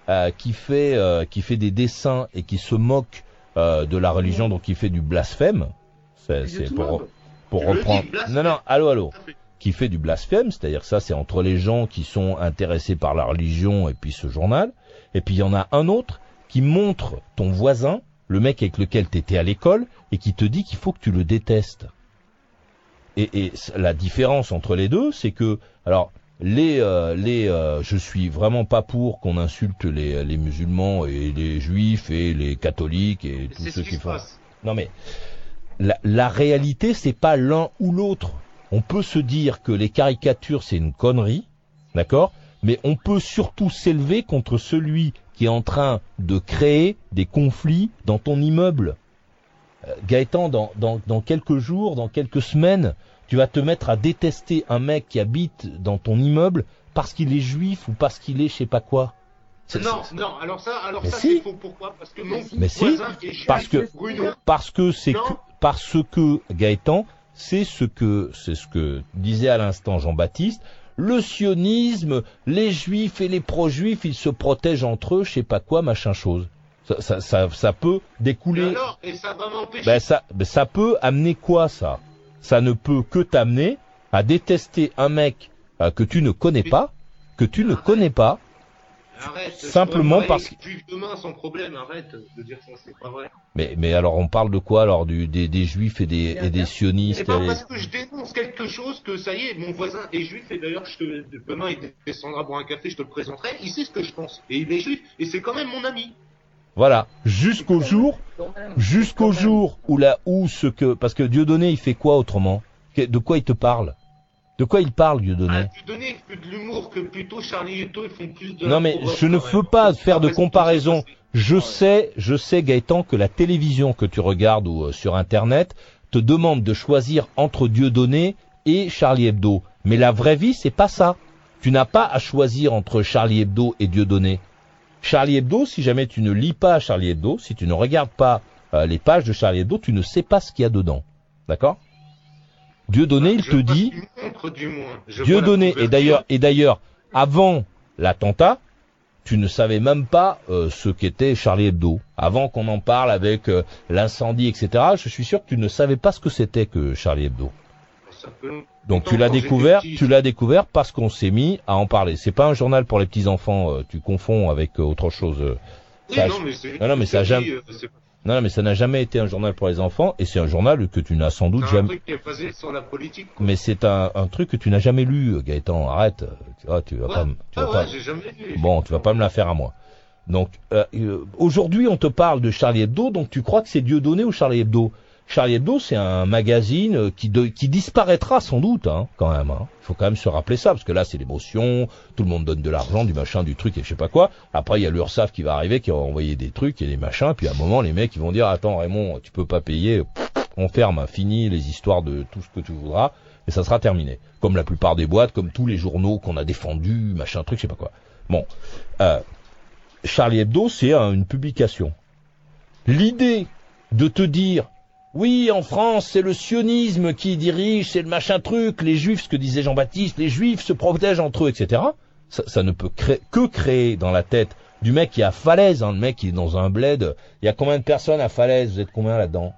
euh, qui fait, euh, qui fait des dessins et qui se moque euh, de la religion, donc qui fait du blasphème. C'est pour, pour reprendre. Non, non, allô, allô. Qui fait du blasphème, c'est-à-dire ça, c'est entre les gens qui sont intéressés par la religion et puis ce journal. Et puis il y en a un autre qui montre ton voisin, le mec avec lequel tu étais à l'école, et qui te dit qu'il faut que tu le détestes. Et, et la différence entre les deux, c'est que, alors, les, euh, les, euh, je suis vraiment pas pour qu'on insulte les, les musulmans et les juifs et les catholiques et tous ceux ce qui font. Non mais la, la réalité, c'est pas l'un ou l'autre. On peut se dire que les caricatures, c'est une connerie, d'accord? Mais on peut surtout s'élever contre celui qui est en train de créer des conflits dans ton immeuble. Euh, Gaëtan, dans, dans, dans quelques jours, dans quelques semaines, tu vas te mettre à détester un mec qui habite dans ton immeuble parce qu'il est juif ou parce qu'il est je sais pas quoi. Non, non, alors ça, alors Mais ça si. c'est faux. Pourquoi? Parce que mon Mais si, voisin est juif, parce que- Bruno, parce que c'est parce que Gaëtan, c'est ce que c'est ce que disait à l'instant Jean-Baptiste. Le sionisme, les juifs et les pro-juifs, ils se protègent entre eux, je sais pas quoi, machin chose. Ça, ça, ça, ça peut et découler. alors, et ça va m'empêcher. Ben ça, ben ça peut amener quoi ça? Ça ne peut que t'amener à détester un mec euh, que tu ne connais pas, que tu ne connais pas, Arrête. Simplement parce que. Juif demain sans problème, arrête de dire ça, c'est pas vrai. Mais, mais alors on parle de quoi alors du, des, des juifs et des, et sionistes pas et- parce que je dénonce quelque chose que ça y est, mon voisin est juif et d'ailleurs je te, demain il descendra boire un café, je te le présenterai. Il sait ce que je pense et il est juif et c'est quand même mon ami. Voilà, jusqu'au jour, jusqu'au jour où la où ce que parce que Dieudonné il fait quoi autrement? De quoi il te parle? De quoi il parle Ah, Dieudonné plus de l'humour que plutôt Charlie Hebdo, ils font plus de. Non mais je ne veux pas faire de comparaison. Je sais, je sais Gaëtan que la télévision que tu regardes ou euh, sur internet te demande de choisir entre Dieudonné et Charlie Hebdo. Mais la vraie vie, c'est pas ça. Tu n'as pas à choisir entre Charlie Hebdo et Dieudonné. Charlie Hebdo, si jamais tu ne lis pas Charlie Hebdo, si tu ne regardes pas euh, les pages de Charlie Hebdo, tu ne sais pas ce qu'il y a dedans. D'accord? Dieudonné, il Je te dit, montre, du moins. Dieudonné, la et d'ailleurs, et d'ailleurs, avant l'attentat, tu ne savais même pas euh, ce qu'était Charlie Hebdo. Avant qu'on en parle avec euh, l'incendie, etc., je suis sûr que tu ne savais pas ce que c'était que Charlie Hebdo. Ça peut- Donc tu l'as découvert, tu l'as découvert parce qu'on s'est mis à en parler. C'est pas un journal pour les petits enfants, euh, tu confonds avec euh, autre chose. euh. Oui, Ça a- non, mais. Non, non, mais ça jamais- Non, mais ça n'a jamais été un journal pour les enfants et c'est un journal que tu n'as sans doute un jamais. truc qui est basé sur la politique. quoi. Mais c'est un, un truc que tu n'as jamais lu, Gaëtan. Arrête, tu vois, tu vas Ouais. pas, me- tu vas Ah pas. ouais, jamais. Bon, tu vas pas me la faire à moi. Donc euh, aujourd'hui, on te parle de Charlie Hebdo, donc tu crois que c'est Dieudonné ou Charlie Hebdo? Charlie Hebdo, c'est un magazine euh, qui, de- qui disparaîtra sans doute, hein, quand même. hein. Il faut quand même se rappeler ça, parce que là, c'est l'émotion, tout le monde donne de l'argent, du machin, du truc, et je sais pas quoi. Après, il y a l'URSSAF qui va arriver, qui va envoyer des trucs et des machins, puis à un moment, les mecs, ils vont dire, attends, Raymond, tu peux pas payer, on ferme, hein, fini les histoires de tout ce que tu voudras, et ça sera terminé. Comme la plupart des boîtes, comme tous les journaux qu'on a défendus, machin, truc, je sais pas quoi. Bon, euh, Charlie Hebdo, c'est une publication. L'idée de te dire, oui, en France, c'est le sionisme qui dirige, c'est le machin truc, les juifs, ce que disait Jean-Baptiste, les juifs se protègent entre eux, etc. Ça, ça ne peut créer, que créer dans la tête du mec qui est à Falaise, hein, le mec qui est dans un bled. Il y a combien de personnes à Falaise? Vous êtes combien là-dedans?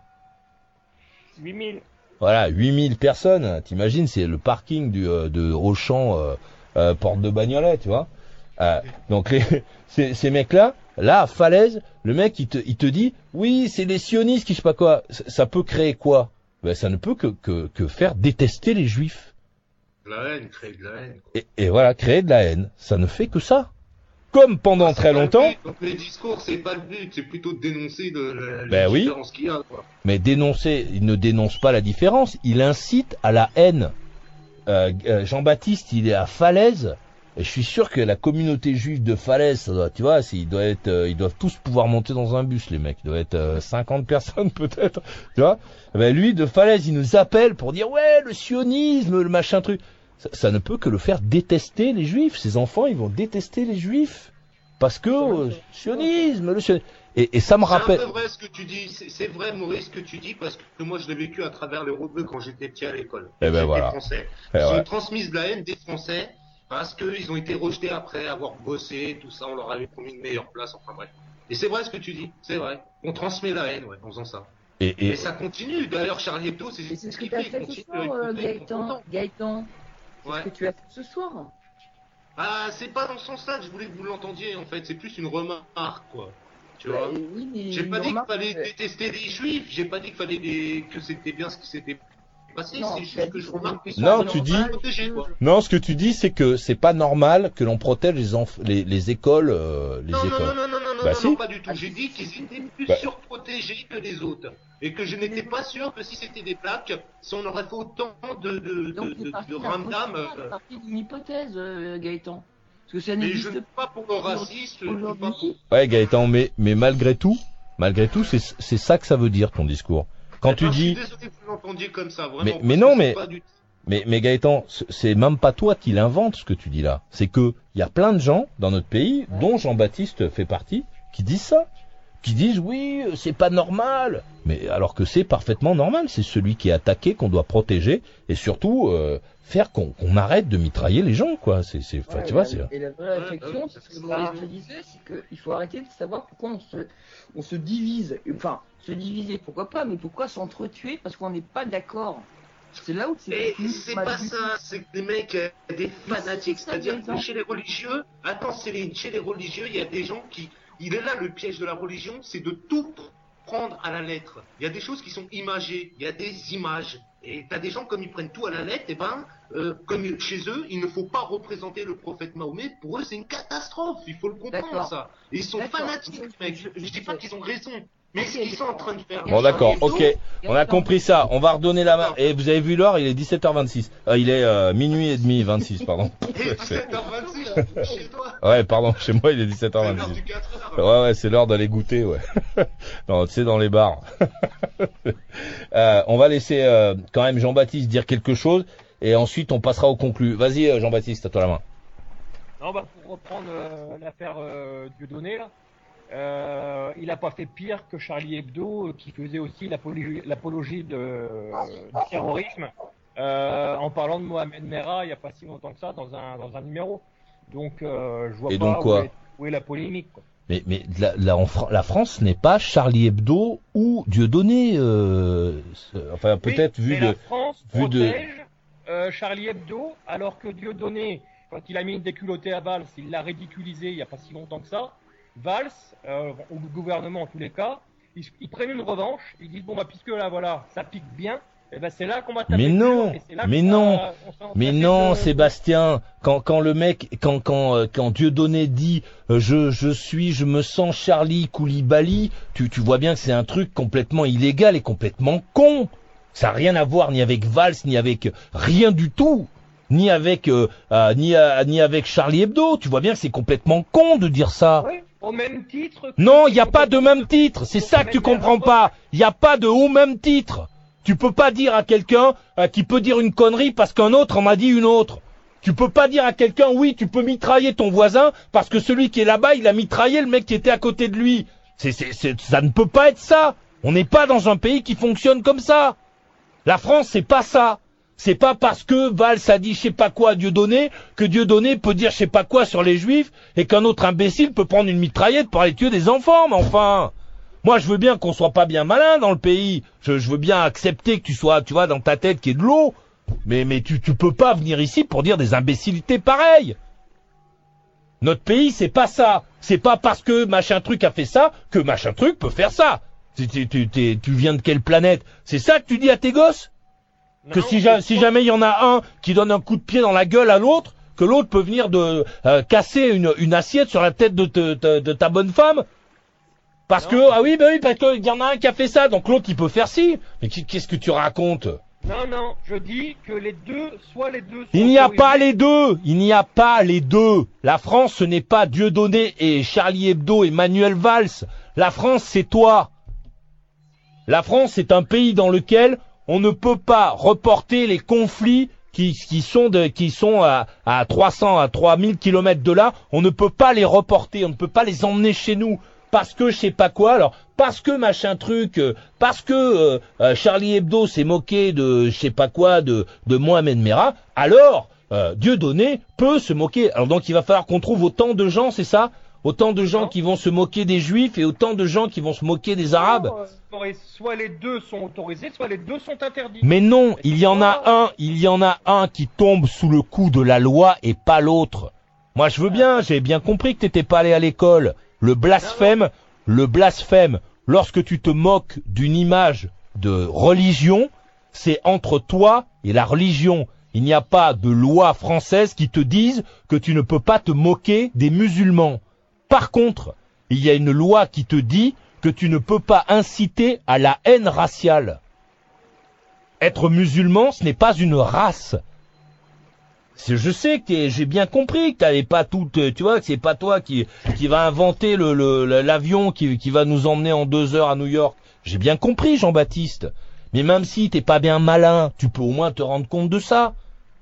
8000. Voilà, 8000 personnes. T'imagines, c'est le parking du, euh, de Auchan, euh, euh, porte de Bagnolet, tu vois. Euh, donc les, <laughs> ces, ces mecs-là, là, à Falaise, le mec, il te, il te dit, oui, c'est les sionistes qui je sais pas quoi. Ça, ça peut créer quoi? Ben, Ça ne peut que, que, que faire détester les juifs. De la haine, créer de la haine. Et, et voilà, créer de la haine. Ça ne fait que ça. Comme pendant C'est très le longtemps. Donc les discours, c'est pas le but, c'est plutôt de dénoncer de la, Ben la oui. différence qu'il y a. Quoi. Mais dénoncer, il ne dénonce pas la différence, il incite à la haine. Euh, euh, Jean-Baptiste, il est à Falaise, et je suis sûr que la communauté juive de Falaise, ça doit, tu vois, ils doivent être, euh, ils doivent tous pouvoir monter dans un bus, les mecs. Il doit être euh, 50 <laughs> personnes peut-être, tu vois? Eh Ben lui de Falaise, il nous appelle pour dire ouais, le sionisme, le machin truc. Ça, ça ne peut que le faire détester les juifs. Ses enfants, ils vont détester les juifs parce que euh, sionisme, le sionisme. Et, et ça me rappelle. C'est vrai ce que tu dis, c'est vrai Maurice ce que tu dis parce que moi je l'ai vécu à travers les rebeux quand j'étais petit à l'école. Eh ben voilà. Français. Eh Ils ouais. ont transmis de la haine des Français parce qu'ils ont été rejetés après avoir bossé, tout ça, on leur avait promis une meilleure place, enfin bref. Et c'est vrai ce que tu dis, c'est vrai. On transmet la haine, ouais, en faisant ça. Et, ça continue. D'ailleurs, Charlie Hebdo, c'est Et c'est ce que tu as fait, ce soir, euh, Gaëtan. Gaëtan, Ouais. ce que tu as fait ce soir. Ah, c'est pas dans ce sens-là que je voulais que vous l'entendiez, en fait. C'est plus une remarque, quoi. Tu vois. Ouais, oui, mais J'ai pas dit qu'il fallait détester les juifs, j'ai pas dit qu'il fallait les... que c'était bien ce qui s'était Non, tu juste que je remarque Non, dis-. Non, ce que tu dis, c'est que c'est pas normal que l'on protège les, enf- les, les écoles, euh, les Non, non, écoles. non, non, non, non, Bah non, si. non, pas du tout. J'ai dit qu'ils étaient plus Bah. surprotégés que les autres. Et que je n'étais pas sûr que si c'était des plaques, si on aurait fait autant de, de, Donc, de, ramdam. euh, c'est parti d'une hypothèse, euh, Gaëtan. Parce que ça Mais je n'existe ne suis pas pour le racisme, pour... aujourd'hui. Ouais, Gaëtan, mais, mais malgré tout, malgré tout, c'est c'est ça que ça veut dire ton discours. Quand Eh tu ben, dis, comme ça, vraiment. Mais- non, mais- mais, mais Gaëtan, c'est même pas toi qui l'invente ce que tu dis là. C'est que il y a plein de gens dans notre pays, dont Jean-Baptiste fait partie, qui disent ça, qui disent oui, euh, c'est pas normal. Mais alors que c'est parfaitement normal. C'est celui qui est attaqué qu'on doit protéger et surtout euh, faire qu'on arrête de mitrailler les gens, quoi. C'est, c'est, Ouais, tu et vois, la- c'est. Et la vraie réflexion, ouais, c'est ce c'est que ça. Maurice te disait, c'est qu'il faut arrêter de savoir pourquoi on se, on se divise. Enfin, se diviser, pourquoi pas, mais pourquoi s'entretuer parce qu'on n'est pas d'accord? C'est là où c'est c'est pas ça, c'est que des mecs, euh, des fanatiques. C'est-à-dire chez les religieux, attends Céline, chez les religieux, il y a des gens qui. Il est là le piège de la religion, c'est de tout prendre à la lettre. Il y a des choses qui sont imagées, il y a des images. Et t'as des gens, comme ils prennent tout à la lettre, et ben, euh, comme chez eux, il ne faut pas représenter le prophète Mahomet. Pour eux, c'est une catastrophe. Il faut le comprendre, ça. Et ils sont fanatiques, mec. Je- Je, je dis pas qu'ils ont raison. Mais ce qu'ils sont en train de faire. Bon d'accord, ok. On a compris ça. On va redonner la main. Et vous avez vu l'heure, il est 17h26. Euh, il est euh, minuit et demi 26, pardon. <laughs> Et 17h26, chez <laughs> toi. Ouais, pardon, chez moi il est C'est l'heure 17h26. du 4 heures. Ouais, ouais, c'est l'heure d'aller goûter, ouais. <laughs> non, c'est dans les bars. Euh, on va laisser euh, quand même Jean-Baptiste dire quelque chose et ensuite on passera au conclu. Vas-y Jean-Baptiste, à toi la main. Non, bah, pour reprendre euh, l'affaire euh, Dieudonné, là, euh, il n'a pas fait pire que Charlie Hebdo, euh, qui faisait aussi l'apologie de, du terrorisme, euh, en parlant de Mohamed Merah il n'y a pas si longtemps que ça dans un, dans un numéro. Donc, euh, je vois Et pas donc quoi où, est, où est la polémique. Quoi. Mais, mais la, la, en Fran- la France n'est pas Charlie Hebdo ou Dieudonné. Enfin peut-être Oui, vu de... La France vu de- protège euh, Charlie Hebdo, alors que Dieudonné, quand il a mis une déculottée à Valls, il l'a ridiculisé il n'y a pas si longtemps que ça. Valls, euh, ou le gouvernement en tous les cas, ils, ils prennent une revanche, ils disent bon bah puisque là voilà, ça pique bien, et ben c'est là qu'on va taper Mais non, mais non, s'en Mais non, de- Sébastien, quand quand le mec, quand quand euh, quand Dieudonné dit euh, je je suis, je me sens Charlie Koulibaly, tu tu vois bien que c'est un truc complètement illégal et complètement con. Ça n'a rien à voir ni avec Valls ni avec rien du tout, ni avec euh, euh, ni euh, ni avec Charlie Hebdo. Tu vois bien que c'est complètement con de dire ça. Oui, au même titre. Non, il n'y a pas de même titre. C'est ça que tu comprends pas. Il n'y a pas de au même titre. Tu peux pas dire à quelqu'un euh, qui peut dire une connerie parce qu'un autre en a dit une autre. Tu peux pas dire à quelqu'un oui, tu peux mitrailler ton voisin parce que celui qui est là-bas, il a mitraillé le mec qui était à côté de lui. C'est, c'est, c'est- ça ne peut pas être ça. On n'est pas dans un pays qui fonctionne comme ça. La France, c'est pas ça. C'est pas parce que Valls a dit je sais pas quoi à Dieudonné que Dieudonné peut dire je sais pas quoi sur les juifs et qu'un autre imbécile peut prendre une mitraillette pour aller tuer des enfants, mais enfin. Moi, je veux bien qu'on soit pas bien malin dans le pays. Je, veux bien accepter que tu sois, tu vois, dans ta tête qu'il y ait de l'eau. Mais, mais tu, tu peux pas venir ici pour dire des imbécilités pareilles. Notre pays, c'est pas ça. C'est pas parce que machin truc a fait ça que machin truc peut faire ça. Tu, tu, tu, tu viens de quelle planète? C'est ça que tu dis à tes gosses? Que Non, si, ja- jamais il y en a un qui donne un coup de pied dans la gueule à l'autre, que l'autre peut venir de euh, casser une, une assiette sur la tête de, te- te- de ta bonne femme Parce Non. que ah oui bah oui parce qu'il y en a un qui a fait ça, donc l'autre il peut faire ci. Mais qu'est-ce que tu racontes? Non, non, je dis que les deux, soit les deux. Il n'y a pas les deux. Il n'y a pas les deux. La France, ce n'est pas Dieudonné et Charlie Hebdo et Manuel Valls. La France, c'est toi. La France, c'est un pays dans lequel on ne peut pas reporter les conflits qui, qui sont de, qui sont à, à 300, à 3000 kilomètres de là. On ne peut pas les reporter. On ne peut pas les emmener chez nous. Parce que je sais pas quoi, alors parce que machin truc, euh, parce que euh, euh, Charlie Hebdo s'est moqué de je sais pas quoi de, Mohamed Merah, alors euh, Dieudonné peut se moquer. Alors donc il va falloir qu'on trouve autant de gens, c'est ça? Autant de gens qui vont se moquer des juifs et autant de gens qui vont se moquer des arabes. Euh, soit les deux sont autorisés, soit les deux sont interdits. Mais non, il y en a un, il y en a un qui tombe sous le coup de la loi et pas l'autre. Moi je veux bien, j'ai bien compris que t'étais pas allé à l'école. Le blasphème, le blasphème, lorsque tu te moques d'une image de religion, c'est entre toi et la religion. Il n'y a pas de loi française qui te dise que tu ne peux pas te moquer des musulmans. Par contre, il y a une loi qui te dit que tu ne peux pas inciter à la haine raciale. Être musulman, ce n'est pas une race. Je sais que j'ai bien compris que t'avais pas tout, euh, tu vois, que c'est pas toi qui qui va inventer le- l'avion qui qui va nous emmener en deux heures à New York. J'ai bien compris, Jean-Baptiste. Mais même si t'es pas bien malin, tu peux au moins te rendre compte de ça.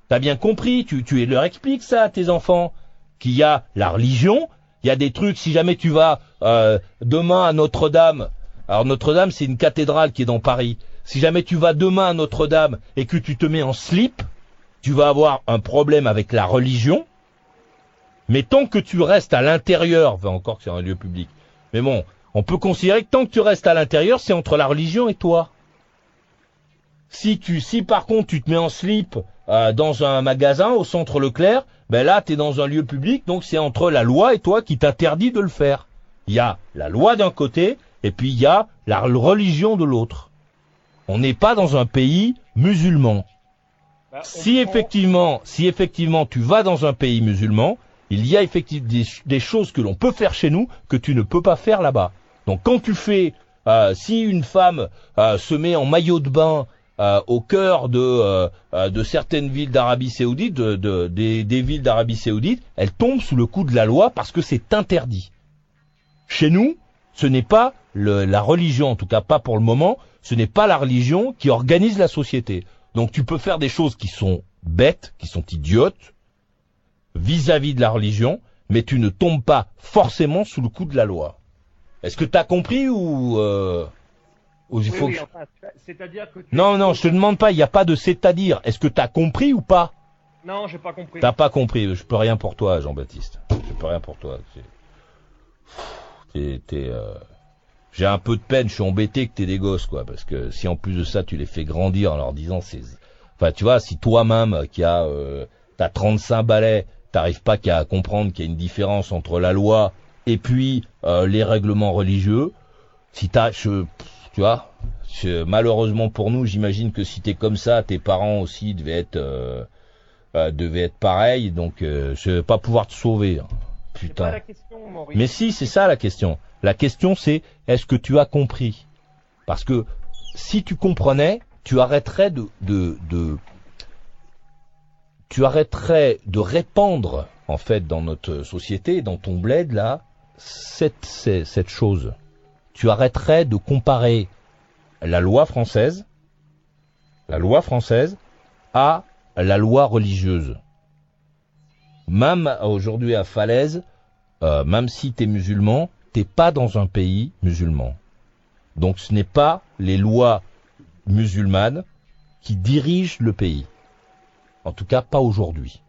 T'as bien compris, tu tu leur expliques ça à tes enfants qu'il y a la religion, il y a des trucs. Si jamais tu vas euh, demain à Notre-Dame, alors Notre-Dame c'est une cathédrale qui est dans Paris. Si jamais tu vas demain à Notre-Dame et que tu te mets en slip, tu vas avoir un problème avec la religion. Mais tant que tu restes à l'intérieur, enfin encore que c'est un lieu public, mais bon, on peut considérer que tant que tu restes à l'intérieur, c'est entre la religion et toi. Si tu, si par contre tu te mets en slip euh, dans un magasin au centre Leclerc, ben là t'es dans un lieu public, donc c'est entre la loi et toi qui t'interdit de le faire. Il y a la loi d'un côté et puis il y a la religion de l'autre. On n'est pas dans un pays musulman. Bah, Si effectivement, si effectivement tu vas dans un pays musulman, il y a effectivement des, des choses que l'on peut faire chez nous que tu ne peux pas faire là-bas. Donc quand tu fais, euh, si une femme euh, se met en maillot de bain euh, au cœur de, euh, euh, de certaines villes d'Arabie Saoudite, de, de- des, des villes d'Arabie Saoudite, elle tombe sous le coup de la loi parce que c'est interdit. Chez nous, ce n'est pas le- la religion, en tout cas pas pour le moment, ce n'est pas la religion qui organise la société. Donc tu peux faire des choses qui sont bêtes, qui sont idiotes, vis-à-vis de la religion, mais tu ne tombes pas forcément sous le coup de la loi. Est-ce que tu as compris ou, euh, Oui, faut oui, que... enfin, c'est-à-dire que tu- Non, non, je te demande pas, il n'y a pas de c'est-à-dire. Est-ce que tu as compris ou pas? Non, j'ai pas compris. T'as pas compris, je peux rien pour toi, Jean-Baptiste. Je peux rien pour toi. T'es, t'es, euh, J'ai un peu de peine, je suis embêté que t'aies des gosses, quoi, parce que si en plus de ça tu les fais grandir en leur disant c'est, enfin tu vois, si toi-même qui a, euh, t'as 35 balais, t'arrives pas qu'à comprendre qu'il y a une différence entre la loi et puis euh, les règlements religieux, si t'as, je, tu vois, malheureusement pour nous, j'imagine que si t'es comme ça, tes parents aussi devaient être euh, euh, devaient être pareils, donc euh, je vais pas pouvoir te sauver. hein. Pas Putain. la question, Maurice. Mais si, c'est ça la question. La question c'est est-ce que tu as compris? Parce que si tu comprenais, tu arrêterais de, de, de tu arrêterais de répandre en fait dans notre société, dans ton bled là, cette, cette, cette chose. Tu arrêterais de comparer la loi française, la loi française, à la loi religieuse. Même aujourd'hui à Falaise, euh, même si tu es musulman, t'es pas dans un pays musulman. Donc ce n'est pas les lois musulmanes qui dirigent le pays. En tout cas, pas aujourd'hui.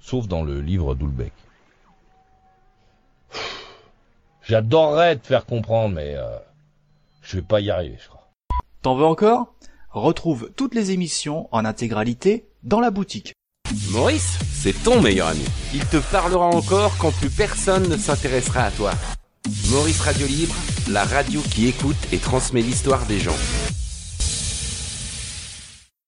Sauf dans le livre d'Oulbeck. J'adorerais te faire comprendre, mais euh, je vais pas y arriver, je crois. T'en veux encore? Retrouve toutes les émissions en intégralité dans la boutique. Maurice, c'est ton meilleur ami. Il te parlera encore quand plus personne ne s'intéressera à toi. Maurice Radio Libre, la radio qui écoute et transmet l'histoire des gens.